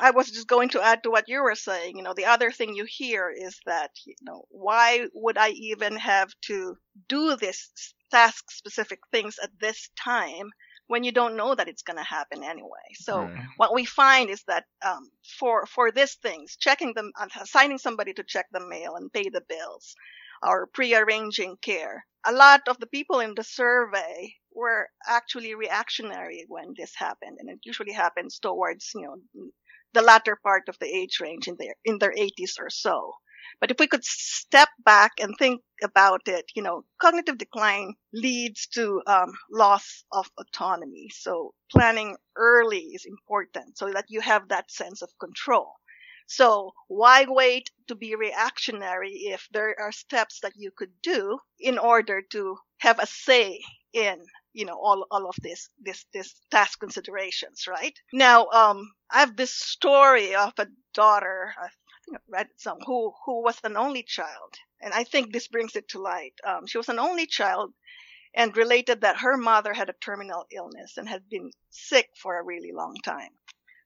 I was just going to add to what you were saying. You know, the other thing you hear is that, know, why would I even have to do this task specific things at this time when you don't know that it's going to happen anyway? So right. what we find is that, um, for, for these things, checking them, assigning somebody to check the mail and pay the bills, or prearranging care, a lot of the people in the survey were actually reactionary when this happened, and it usually happens towards you know the latter part of the age range in their in their 80s or so. But if we could step back and think about it, you know, cognitive decline leads to um, loss of autonomy. So planning early is important so that you have that sense of control. So why wait to be reactionary if there are steps that you could do in order to have a say in you know all all of this this this task considerations right now um i have this story of a daughter i think i read some who who was an only child and i think this brings it to light um she was an only child and related that her mother had a terminal illness and had been sick for a really long time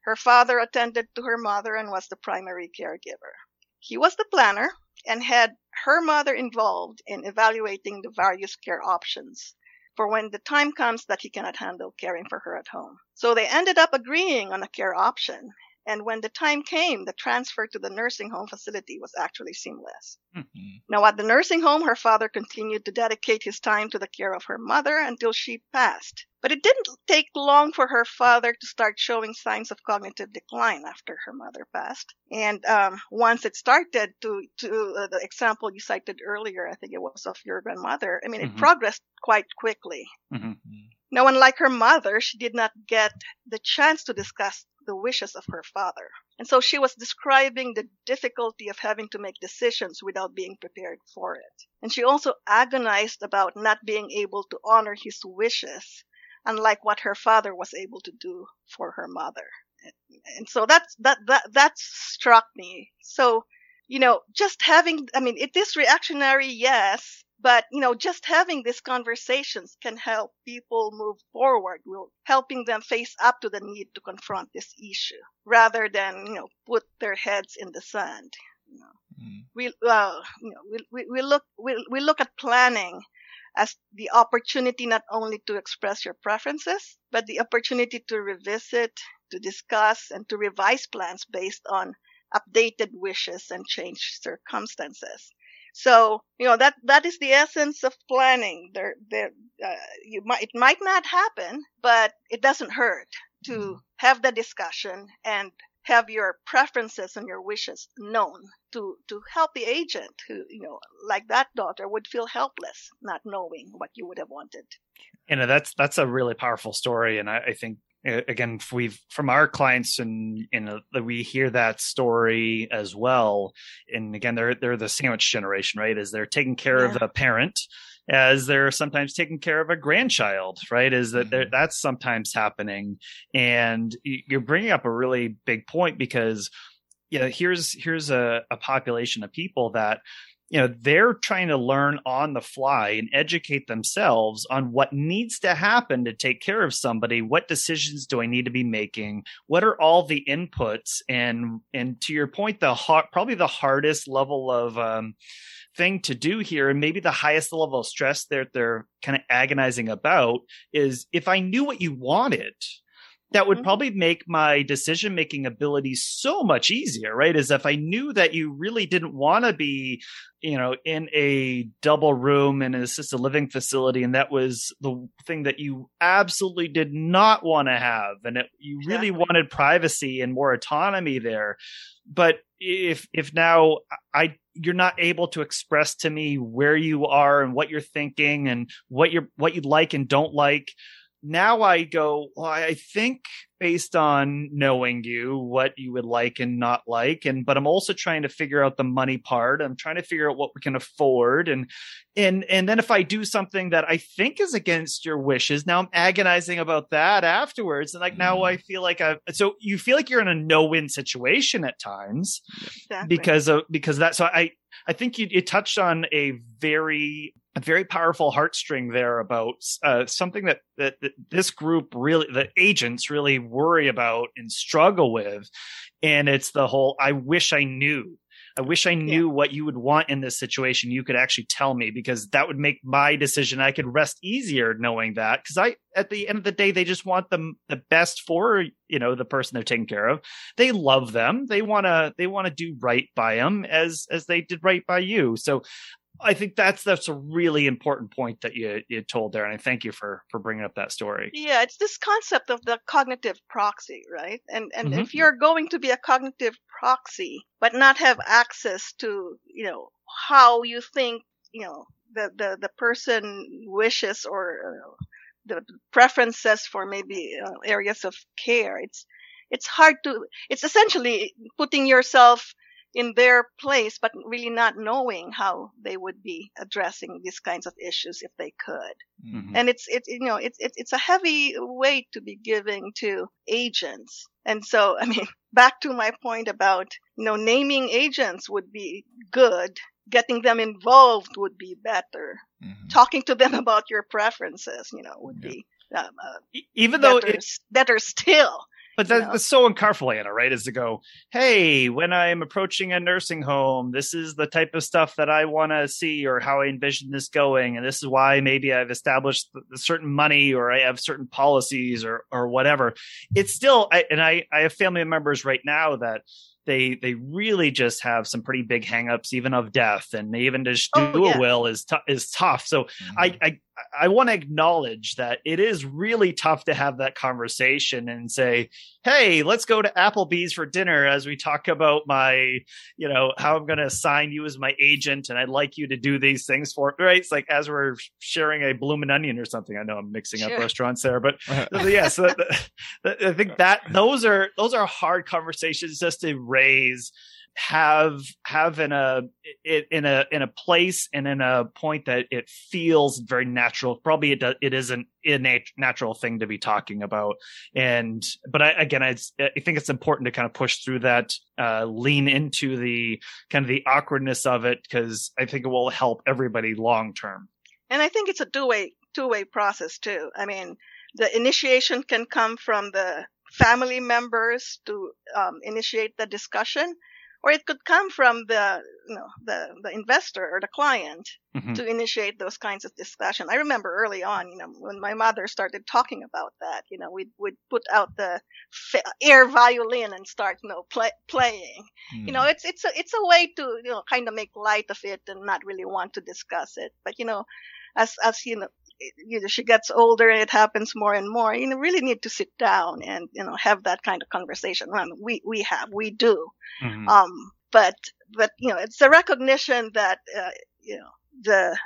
her father attended to her mother and was the primary caregiver. He was the planner and had her mother involved in evaluating the various care options for when the time comes that he cannot handle caring for her at home. So they ended up agreeing on a care option. And when the time came, the transfer to the nursing home facility was actually seamless. Mhm. Now, at the nursing home, her father continued to dedicate his time to the care of her mother until she passed. But it didn't take long for her father to start showing signs of cognitive decline after her mother passed. And um, once it started, to to uh, the example you cited earlier, I think it was of your grandmother. I mean, it Mhm. progressed quite quickly. Mhm. Now, unlike her mother, she did not get the chance to discuss the wishes of her father. And so she was describing the difficulty of having to make decisions without being prepared for it. And she also agonized about not being able to honor his wishes, unlike what her father was able to do for her mother. And so that's, that, that, that struck me. So, you know, just having, I mean, it is reactionary, yes, but you know just having these conversations can help people move forward will helping them face up to the need to confront this issue rather than you know put their heads in the sand you know Mhm. we uh, you know we, we, we look we, we look at planning as the opportunity not only to express your preferences but the opportunity to revisit to discuss and to revise plans based on updated wishes and changed circumstances so you know that that is the essence of planning. There, there, uh, you might it might not happen, but it doesn't hurt to have the discussion and have your preferences and your wishes known to to help the agent who you know like that daughter would feel helpless not knowing what you would have wanted. you know that's that's a really powerful story and i, I think again we've from our clients and you we hear that story as well and again they're they're the sandwich generation right? As they're taking care of a parent as they're sometimes taking care of a grandchild right? Is that there Mhm. that's sometimes happening. And you're bringing up a really big point because you know here's here's a, a population of people that you know they're trying to learn on the fly and educate themselves on what needs to happen to take care of somebody. What decisions do i need to be making? What are all the inputs? And and to your point the hard, probably the hardest level of um thing to do here and maybe the highest level of stress that they're kind of agonizing about is if i knew what you wanted that would Mhm. probably make my decision making ability so much easier right is if i knew that you really didn't want to be you know in a double room in an assisted living facility and that was the thing that you absolutely did not want to have and it, you really Exactly. wanted privacy and more autonomy there but if if now i you're not able to express to me where you are and what you're thinking and what you're what you like and don't like now I go, well, I think based on knowing you, what you would like and not like. And, but I'm also trying to figure out the money part. I'm trying to figure out what we can afford. And, and, and then if I do something that I think is against your wishes, now I'm agonizing about that afterwards. And like, now mm-hmm. I feel like I, so you feel like you're in a no win situation at times Exactly. because of, because that, so I, I think you, you touched on a very a very powerful heartstring there about uh, something that, that that this group really the agents really worry about and struggle with. And it's the whole i wish i knew. I wish i knew what you would want in this situation. You could actually tell me because that would make my decision. I could rest easier knowing that because i at the end of the day they just want them the best for you know the person they're taking care of. They love them. They want to they want to do right by them as as they did right by you. So I think that's that's a really important point that you you told there, and I thank you for for bringing up that story. Yeah, it's this concept of the cognitive proxy, right? And and Mhm. if you're going to be a cognitive proxy but not have access to, you know, how you think, you know, the the the person wishes or uh, the preferences for maybe uh, areas of care, it's it's hard to it's essentially putting yourself in their place but really not knowing how they would be addressing these kinds of issues if they could Mhm. and it's it's you know it's it's it's a heavy weight to be giving to agents and so i mean back to my point about you know naming agents would be good getting them involved would be better Mhm. talking to them about your preferences you know would Yeah. be um, uh, E- Even though better, it, better still But that, that's so uncomfortable, Anna, right? Is to go, hey, when I'm approaching a nursing home, this is the type of stuff that I want to see or how I envision this going. And this is why maybe I've established certain money or I have certain policies or, or whatever. It's still, I, and I, I have family members right now that they they really just have some pretty big hangups even of death and even to oh, do yeah. a will is t- is tough so mm-hmm. I, I I want to acknowledge that it is really tough to have that conversation and say, "Hey, let's go to Applebee's for dinner." As we talk about my, you know, how I'm going to assign you as my agent, and I'd like you to do these things for right. It's like as we're sharing a bloomin' onion or something. I know I'm mixing sure. up restaurants there, but yeah. So I think that those are those are hard conversations just to raise have have in a in a in a place and in a point that it feels very natural. Probably it does, it isn't a natural thing to be talking about. And but I, again I, I think it's important to kind of push through that uh, lean into the kind of the awkwardness of it because I think it will help everybody long term. And I think it's a two way two way process too. I mean the initiation can come from the family members to um, initiate the discussion or it could come from the you know the the investor or the client mm-hmm. to initiate those kinds of discussion. I remember early on, you know, when my mother started talking about that, you know, we'd put out the air violin and start you know play, playing. Mm. You know, mm. it's it's a it's a way to you know kind of make light of it and not really want to discuss it. But you know, as as you know you know, she gets older and it happens more and more, you know, really need to sit down and, you know, have that kind of conversation. I mean, we, we have, we do. Mm-hmm. Um, but, but, you know, it's a recognition that, uh, you know, the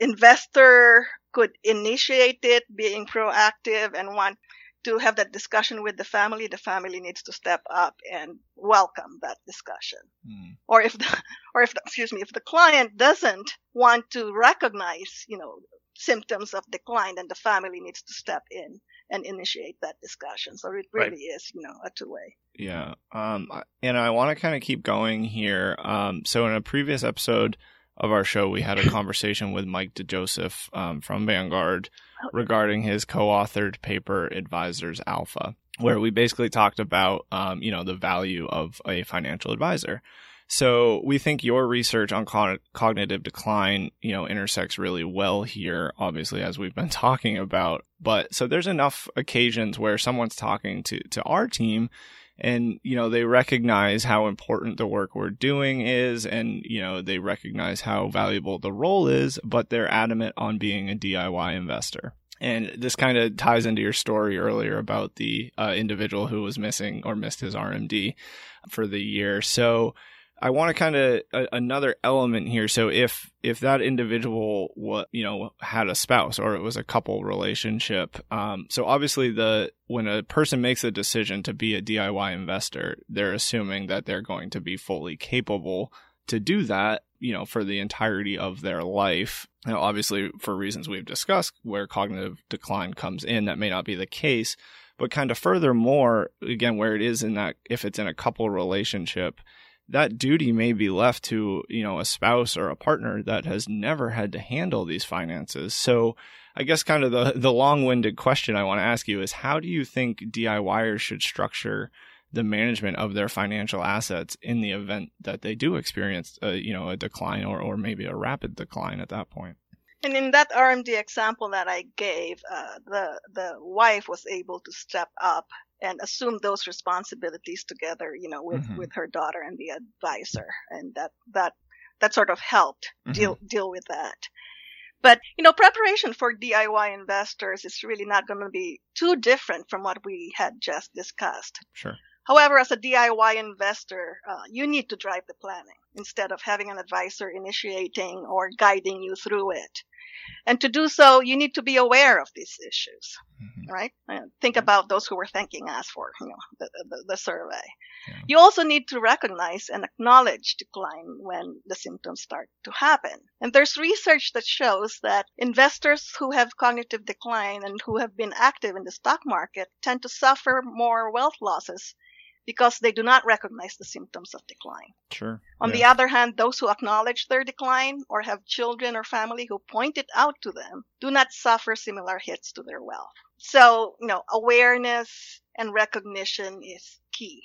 investor could initiate it, being proactive and want to have that discussion with the family. The family needs to step up and welcome that discussion. Mm. Or if the, or if the, excuse me, if the client doesn't want to recognize, you know, symptoms of decline, then the family needs to step in and initiate that discussion. So it really right. is, you know, a two way. Yeah. Um, and I want to kind of keep going here. Um, so in a previous episode of our show, we had a conversation with Mike DiJoseph um, from Vanguard regarding his co-authored paper Advisors Alpha, where we basically talked about, um, you know, the value of a financial advisor. So we think your research on co- cognitive decline, you know, intersects really well here, obviously, as we've been talking about. But so there's enough occasions where someone's talking to, to our team and, you know, they recognize how important the work we're doing is and, you know, they recognize how valuable the role is, but they're adamant on being a DIY investor. And this kind of ties into your story earlier about the uh, individual who was missing or missed his RMD for the year. So, I want to kind of another element here. So if if that individual what you know had a spouse or it was a couple relationship, um, so obviously the when a person makes a decision to be a DIY investor, they're assuming that they're going to be fully capable to do that. You know, for the entirety of their life. Now, obviously, for reasons we've discussed, where cognitive decline comes in, that may not be the case. But kind of furthermore, again, where it is in that, if it's in a couple relationship, that duty may be left to you know a spouse or a partner that has never had to handle these finances. So i guess kind of the the long-winded question i want to ask you is how do you think diyers should structure the management of their financial assets in the event that they do experience a, you know a decline or, or maybe a rapid decline at that point and in that RMD example that I gave, uh, the the wife was able to step up and assume those responsibilities together, you know, with, mm-hmm. with her daughter and the advisor. And that, that, that sort of helped mm-hmm. deal, deal with that. But, you know, preparation for DIY investors is really not going to be too different from what we had just discussed. Sure. However, as a DIY investor, uh, you need to drive the planning instead of having an advisor initiating or guiding you through it. And to do so, you need to be aware of these issues, mm-hmm. right? And think about those who were thanking us for, you know, the, the, the survey. Yeah. You also need to recognize and acknowledge decline when the symptoms start to happen. And there's research that shows that investors who have cognitive decline and who have been active in the stock market tend to suffer more wealth losses because they do not recognize the symptoms of decline. Sure. On yeah. the other hand, those who acknowledge their decline or have children or family who point it out to them do not suffer similar hits to their wealth. So, you know, awareness and recognition is key.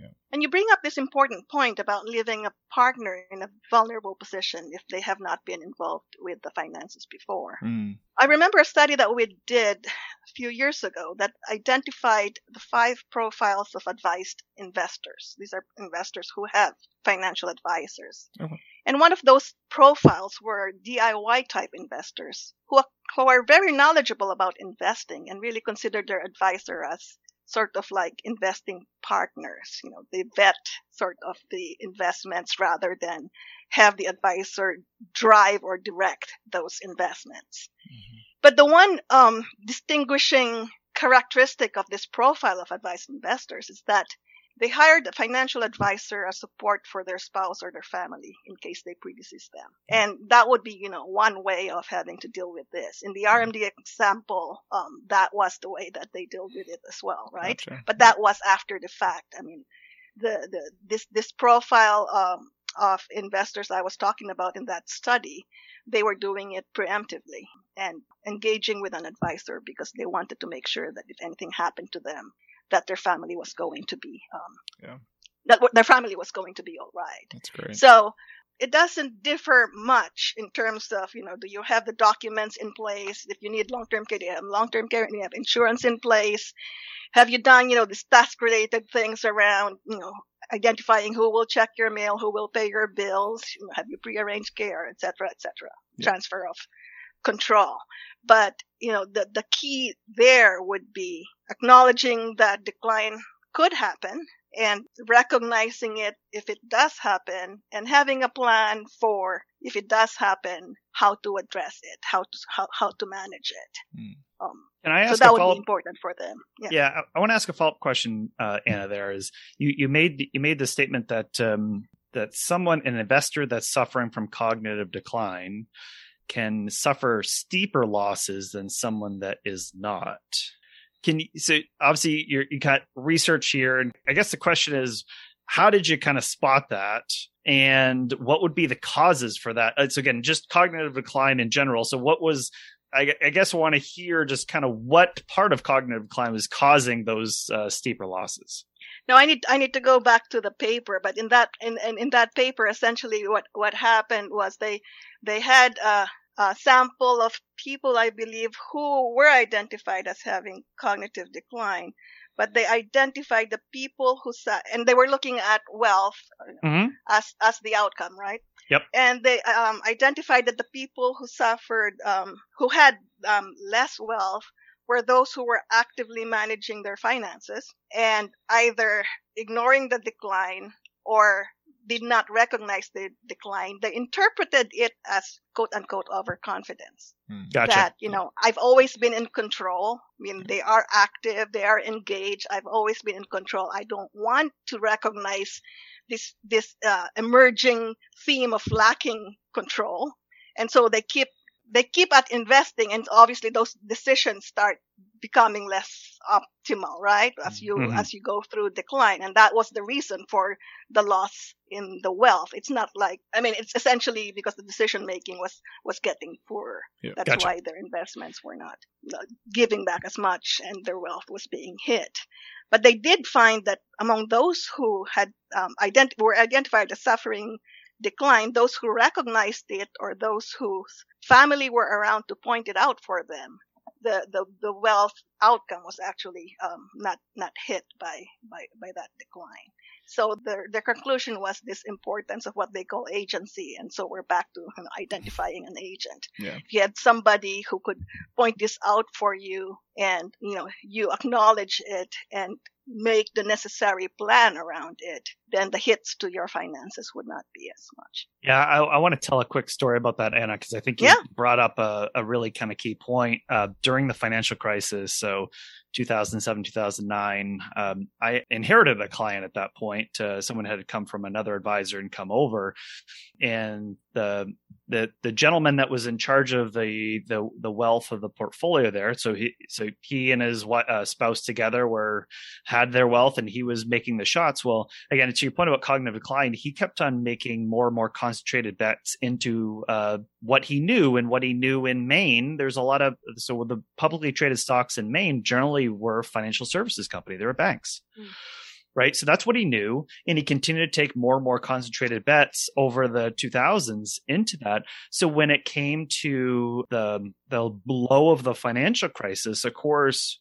Yeah. And you bring up this important point about leaving a partner in a vulnerable position if they have not been involved with the finances before. Mm. I remember a study that we did a few years ago that identified the five profiles of advised investors. These are investors who have financial advisors. Okay. And one of those profiles were DIY type investors who, who are very knowledgeable about investing and really consider their advisor as sort of like investing partners. You know, they vet sort of the investments rather than have the advisor drive or direct those investments. Mm-hmm. But the one um, distinguishing characteristic of this profile of advised investors is that they hired a financial advisor as support for their spouse or their family in case they predecease them. And that would be, you know, one way of having to deal with this. In the RMD example, um, that was the way that they dealt with it as well, right? Gotcha. But that was after the fact. I mean, the, the, this, this profile, um, of investors I was talking about in that study, they were doing it preemptively and engaging with an advisor because they wanted to make sure that if anything happened to them, that their family was going to be, um, Yeah. that their family was going to be all right. That's great. So it doesn't differ much in terms of, you know, do you have the documents in place? If you need long-term care, do you have long-term care? Do you have insurance in place? Have you done, you know, these task-related things around, you know, identifying who will check your mail, who will pay your bills? You know, have you prearranged care, et cetera, et cetera? Yeah. Transfer of control. But, you know, the, the key there would be acknowledging that decline could happen and recognizing it if it does happen and having a plan for if it does happen how to address it how to how, how to manage it Hmm. um, Can I so ask that a would be important for them yeah Yeah, I, I want to ask a follow up question, uh, Anna. There is you you made you made the statement that um, that someone an investor that's suffering from cognitive decline can suffer steeper losses than someone that is not. Can you so obviously you're, you got research here, and I guess the question is, how did you kind of spot that, and what would be the causes for that? Uh, So again, just cognitive decline in general. So what was I, I guess I want to hear just kind of what part of cognitive decline was causing those uh, steeper losses. No i need i need to go back to the paper but in that in, in, in that paper essentially what what happened was they they had a, a sample of people i believe who were identified as having cognitive decline but they identified the people who sa- and they were looking at wealth Mm-hmm. as as the outcome, right? Yep. And they um, identified that the people who suffered, um, who had um, less wealth, were those who were actively managing their finances and either ignoring the decline or did not recognize the decline. They interpreted it as quote unquote overconfidence. Gotcha. that you know i've always been in control. I mean they are active. They are engaged. I've always been in control. I don't want to recognize this this uh, emerging theme of lacking control. And so they keep they keep at investing and obviously those decisions start becoming less optimal right as you Mhm. as you go through decline and that was the reason for the loss in the wealth it's not like i mean it's essentially because the decision making was was getting poorer Yeah. that's Gotcha. why their investments were not uh, giving back as much and their wealth was being hit. But they did find that among those who had um, ident- were identified as suffering decline, those who recognized it or those whose family were around to point it out for them, the, the, the wealth outcome was actually um, not not hit by, by by that decline. So their their conclusion was this importance of what they call agency, and so we're back to you know, identifying an agent. Yeah. If you had somebody who could point this out for you, and you know you acknowledge it and make the necessary plan around it, then the hits to your finances would not be as much. Yeah, I, I want to tell a quick story about that, Anna, because I think you Yeah. brought up a, a really kind of key point uh, during the financial crisis. So, 2007, 2009, um, I inherited a client at that point. Uh, someone had come from another advisor and come over, and the the the gentleman that was in charge of the the the wealth of the portfolio there. So he so he and his uh, spouse together were had their wealth, and he was making the shots. Well, again, to your point about cognitive decline, he kept on making more and more concentrated bets into uh, what he knew and what he knew in Maine. There's a lot of so the publicly traded stocks in Maine generally were financial services company. They were banks. Mm. Right. So that's what he knew. And he continued to take more and more concentrated bets over the 2000s into that. So when it came to the, the blow of the financial crisis, of course,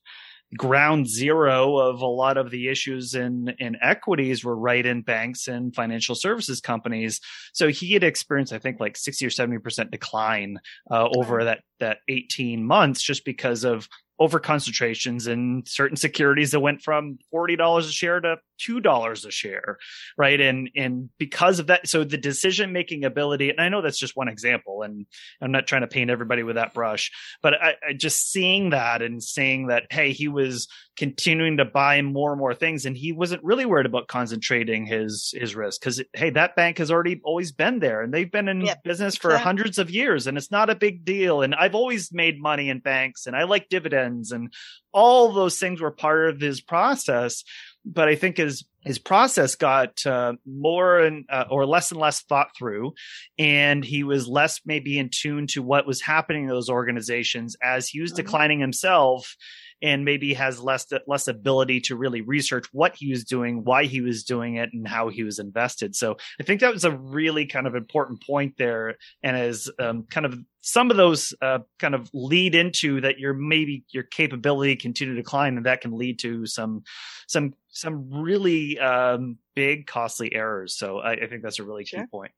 ground zero of a lot of the issues in in equities were right in banks and financial services companies. So he had experienced, I think, like sixty or seventy percent decline uh, over that that eighteen months, just because of over concentrations in certain securities that went from $40 a share to $2 a share right? And and because of that so the decision making ability and i know that's just one example and i'm not trying to paint everybody with that brush but I, I just seeing that and seeing that hey he was continuing to buy more and more things and he wasn't really worried about concentrating his his risk because hey that bank has already always been there and they've been in Yep, business for exactly. hundreds of years and it's not a big deal and i've always made money in banks and i like dividends and all those things were part of his process but i think his his process got uh, more and uh, or less and less thought through and he was less maybe in tune to what was happening in those organizations as he was Mhm. declining himself and maybe has less less ability to really research what he was doing, why he was doing it, and how he was invested. So I think that was a really kind of important point there, and as um, kind of some of those uh, kind of lead into that your maybe your capability continue to decline, and that can lead to some some some really um, big costly errors. So I, I think that's a really key Sure. point.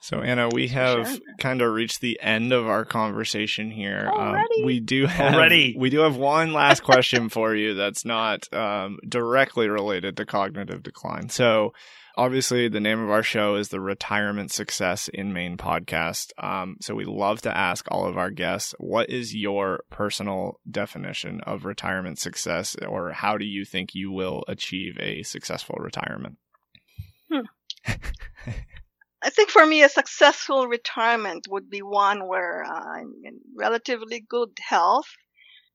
So Anna, we have Sure. kind of reached the end of our conversation here. Um, we do have Already? we do have one last question for you that's not um, directly related to cognitive decline. So obviously the name of our show is the Retirement Success in Maine podcast. Um, so we love to ask all of our guests, what is your personal definition of retirement success or how do you think you will achieve a successful retirement? I think for me, a successful retirement would be one where I'm in relatively good health.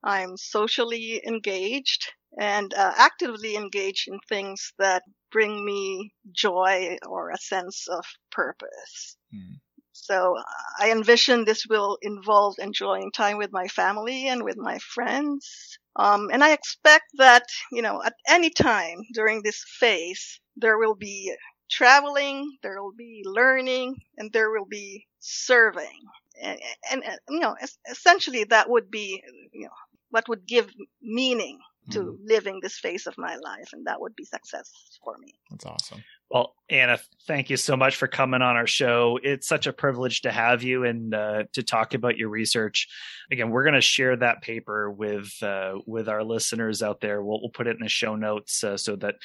I'm socially engaged and uh, actively engaged in things that bring me joy or a sense of purpose. Hmm. So I envision this will involve enjoying time with my family and with my friends. Um, and I expect that, you know, at any time during this phase, there will be traveling, there will be learning, and there will be serving. And, and, and you know, es- essentially that would be, you know, what would give meaning to Mhm. living this phase of my life, and that would be success for me. That's awesome. Well, Anna, thank you so much for coming on our show. It's such a privilege to have you and uh, to talk about your research. Again, we're going to share that paper with uh, with our listeners out there. We'll, we'll put it in the show notes uh, so that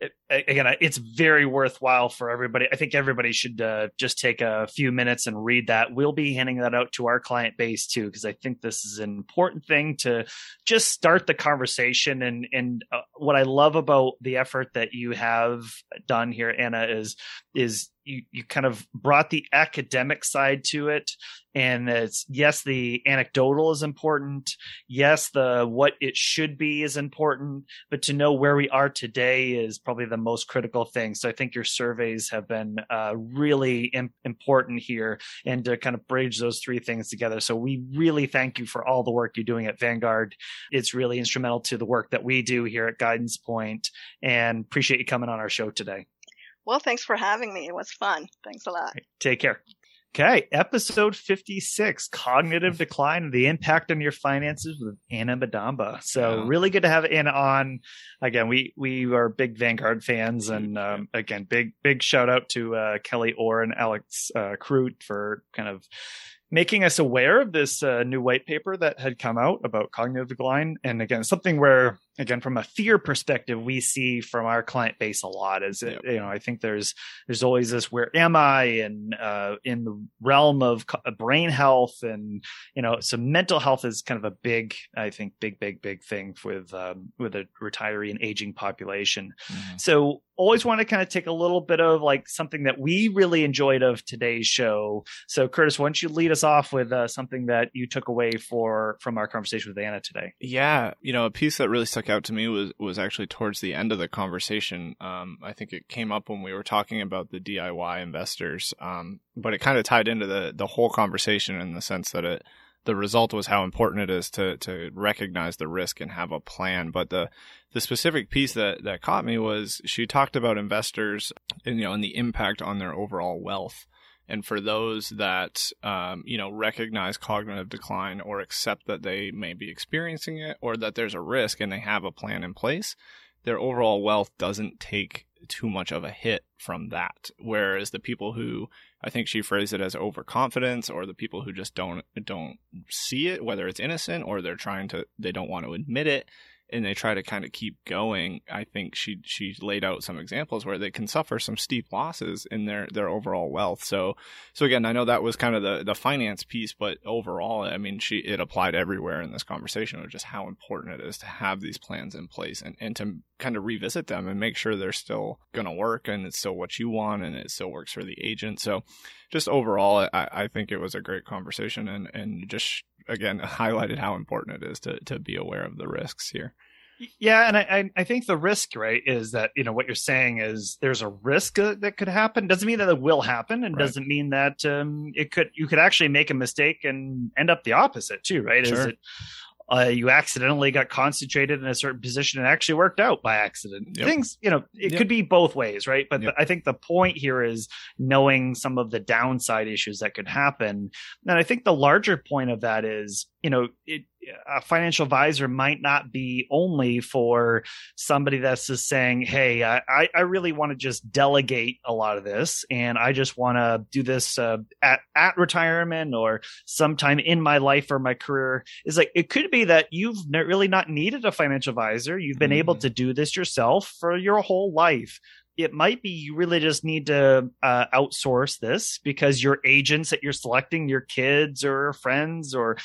it, again, it's very worthwhile for everybody. I think everybody should uh, just take a few minutes and read that. We'll be handing that out to our client base too, because I think this is an important thing to just start the conversation. And and uh, what I love about the effort that you have done here, Anna, is is you you kind of brought the academic side to it. And it's yes the anecdotal is important. Yes the what it should be is important. But to know where we are today is probably the most critical thing. So i think your surveys have been uh, really Im- important here and to kind of bridge those three things together. So we really thank you for all the work you're doing at vanguard. It's really instrumental to the work that we do here at guidance point. And appreciate you coming on our show today Well, thanks for having me. It was fun. Thanks a lot. Take care. Okay, episode 56 Cognitive Decline and the Impact on Your Finances with Anna Madamba. So, Yeah. really good to have Anna on. Again, we we are big Vanguard fans. And um, again, big, big shout out to uh, Kelly Orr and Alex uh, Crute for kind of making us aware of this uh, new white paper that had come out about cognitive decline. And again, something where, again, from a fear perspective, we see from our client base a lot is, it, you know, I think there's, there's always this, where am I? And, uh, in the realm of co- brain health and, you know, so mental health is kind of a big, I think, big, big, big thing with, um, with a retiree and aging population. Mhm. So always want to kind of take a little bit of like something that we really enjoyed of today's show. So Curtis, why don't you lead us off with uh, something that you took away for from our conversation with Anna today? Yeah, you know, a piece that really stuck out to me was was actually towards the end of the conversation. Um, I think it came up when we were talking about the DIY investors, um, but it kind of tied into the the whole conversation in the sense that it the result was how important it is to to recognize the risk and have a plan. But the the specific piece that that caught me was she talked about investors and you know and the impact on their overall wealth. And for those that um, you know recognize cognitive decline or accept that they may be experiencing it or that there's a risk and they have a plan in place, their overall wealth doesn't take too much of a hit from that. Whereas the people who I think she phrased it as overconfidence or the people who just don't don't see it, whether it's innocent or they're trying to they don't want to admit it, and they try to kind of keep going, I think she she laid out some examples where they can suffer some steep losses in their their overall wealth. So so again, I know that was kind of the the finance piece, but overall, I mean, she it applied everywhere in this conversation of just how important it is to have these plans in place and and to kind of revisit them and make sure they're still going to work and it's still what you want and it still works for the agent. So just overall, I, I think it was a great conversation and and just again highlighted how important it is to to be aware of the risks here. Yeah, and I I think the risk right is that you know what you're saying is there's a risk that could happen. Doesn't mean that it will happen, and right. doesn't mean that um, it could. You could actually make a mistake and end up the opposite too, right? Sure. Is it uh, you accidentally got concentrated in a certain position and actually worked out by accident. Yep. Things, you know, it yep. could be both ways, right? But yep. the, I think the point here is knowing some of the downside issues that could happen. And I think the larger point of that is, you know, it, a financial advisor might not be only for somebody that's just saying, Hey, I, I really want to just delegate a lot of this and I just want to do this uh, at, at retirement or sometime in my life or my career is like, it could be that you've really not needed a financial advisor. You've been mm-hmm. able to do this yourself for your whole life it might be you really just need to uh, outsource this because your agents that you're selecting, your kids or friends or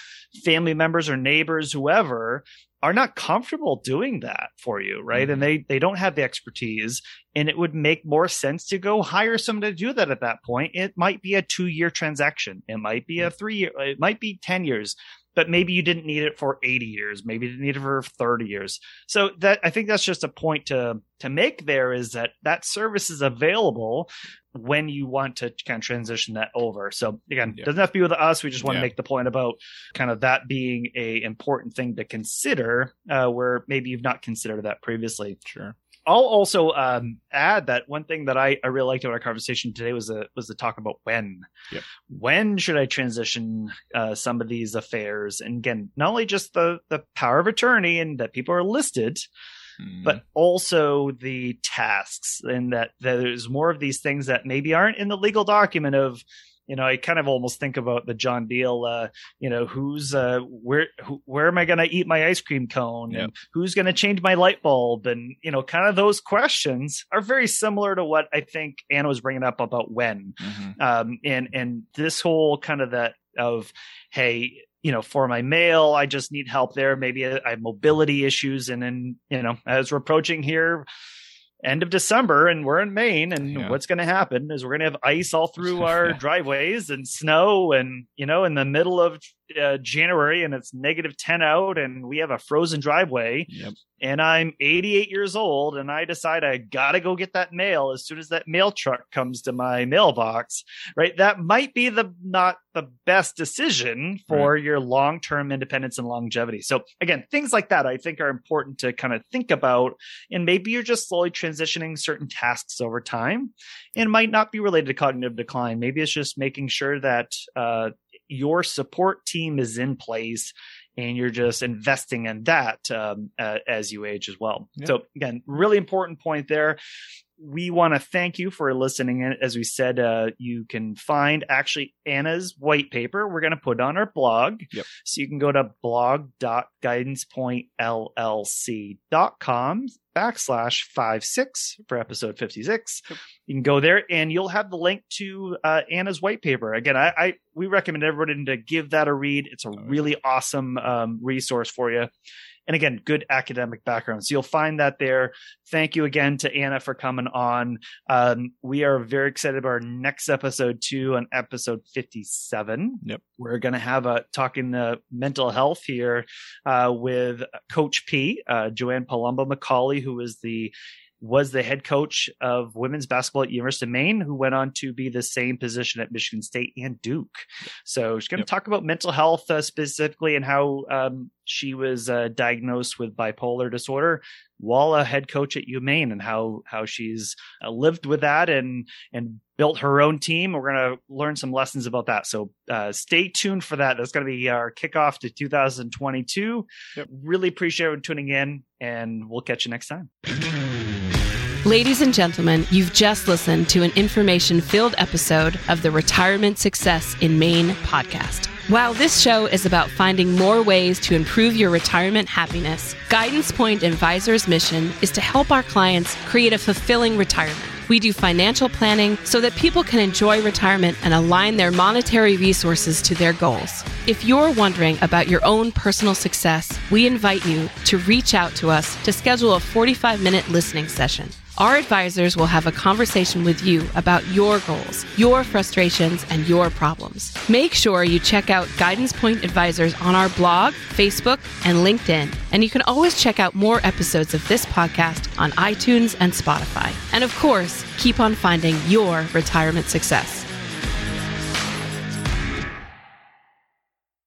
family members or neighbors, whoever, are not comfortable doing that for you, right? Mm-hmm. And they they don't have the expertise, and it would make more sense to go hire someone to do that at that point. It might be a two year transaction, it might be a three year, it might be ten years but maybe you didn't need it for 80 years. Maybe you didn't need it for 30 years. So that i think that's just a point to to make there is that that service is available when you want to kind of transition that over. So again yeah. doesn't have to be with us. We just want yeah. to make the point about kind of that being a important thing to consider uh, where maybe you've not considered that previously. Sure I'll also um, add that one thing that I, I really liked about our conversation today was the was the talk about when. Yep. When should I transition uh, some of these affairs? And again, not only just the the power of attorney and that people are listed, mm. but also the tasks, and that, that there's more of these things that maybe aren't in the legal document of you know, I kind of almost think about the John Deal, uh, you know, who's, uh, where, who, where am I going to eat my ice cream cone yep. and who's going to change my light bulb? And, you know, kind of those questions are very similar to what I think Anna was bringing up about when, mm-hmm. um, and, and this whole kind of that of, Hey, you know, for my mail, I just need help there. Maybe I have mobility issues. And then, you know, as we're approaching here, end of December and we're in Maine and yeah. what's going to happen is we're going to have ice all through our driveways and snow and you know in the middle of uh, January and it's negative 10 out and we have a frozen driveway yep. and I'm 88 years old and I decide I got to go get that mail as soon as that mail truck comes to my mailbox, right? That might be the not the best decision for right. your long-term independence and longevity. So again, things like that I think are important to kind of think about and maybe you're just slowly transitioning certain tasks over time and might not be related to cognitive decline. Maybe it's just making sure that uh, your support team is in place and you're just investing in that um, uh, as you age as well. Yeah. So again, really important point there. We want to thank you for listening. And as we said, uh, you can find actually Anna's white paper. We're going to put on our blog. Yep. So you can go to blog.guidancepointllc.com backslash five six for episode 56. Yep. You can go there and you'll have the link to uh, Anna's white paper. Again, I, I, we recommend everybody to give that a read. It's a really awesome um, resource for you and again, good academic background. So you'll find that there. Thank you again to Anna for coming on. Um, we are very excited about our next episode too, on episode 57. Yep. We're going to have a talking uh, mental health here uh, with Coach P, uh, Joanne Palombo McCallie, who is the was the head coach of women's basketball at University of Maine, who went on to be the same position at Michigan State and Duke. So she's going to yep. talk about mental health uh, specifically and how um, she was uh, diagnosed with bipolar disorder while a head coach at UMaine and how how she's uh, lived with that and and built her own team. We're going to learn some lessons about that. So uh, stay tuned for that. That's going to be our kickoff to 2022. Yep. Really appreciate everyone tuning in, and we'll catch you next time. Ladies and gentlemen, you've just listened to an information filled episode of the Retirement Success in Maine podcast. While this show is about finding more ways to improve your retirement happiness, Guidance Point Advisors' mission is to help our clients create a fulfilling retirement. We do financial planning so that people can enjoy retirement and align their monetary resources to their goals. If you're wondering about your own personal success, we invite you to reach out to us to schedule a 45 minute listening session. Our advisors will have a conversation with you about your goals, your frustrations, and your problems. Make sure you check out Guidance Point Advisors on our blog, Facebook, and LinkedIn. And you can always check out more episodes of this podcast on iTunes and Spotify. And of course, keep on finding your retirement success.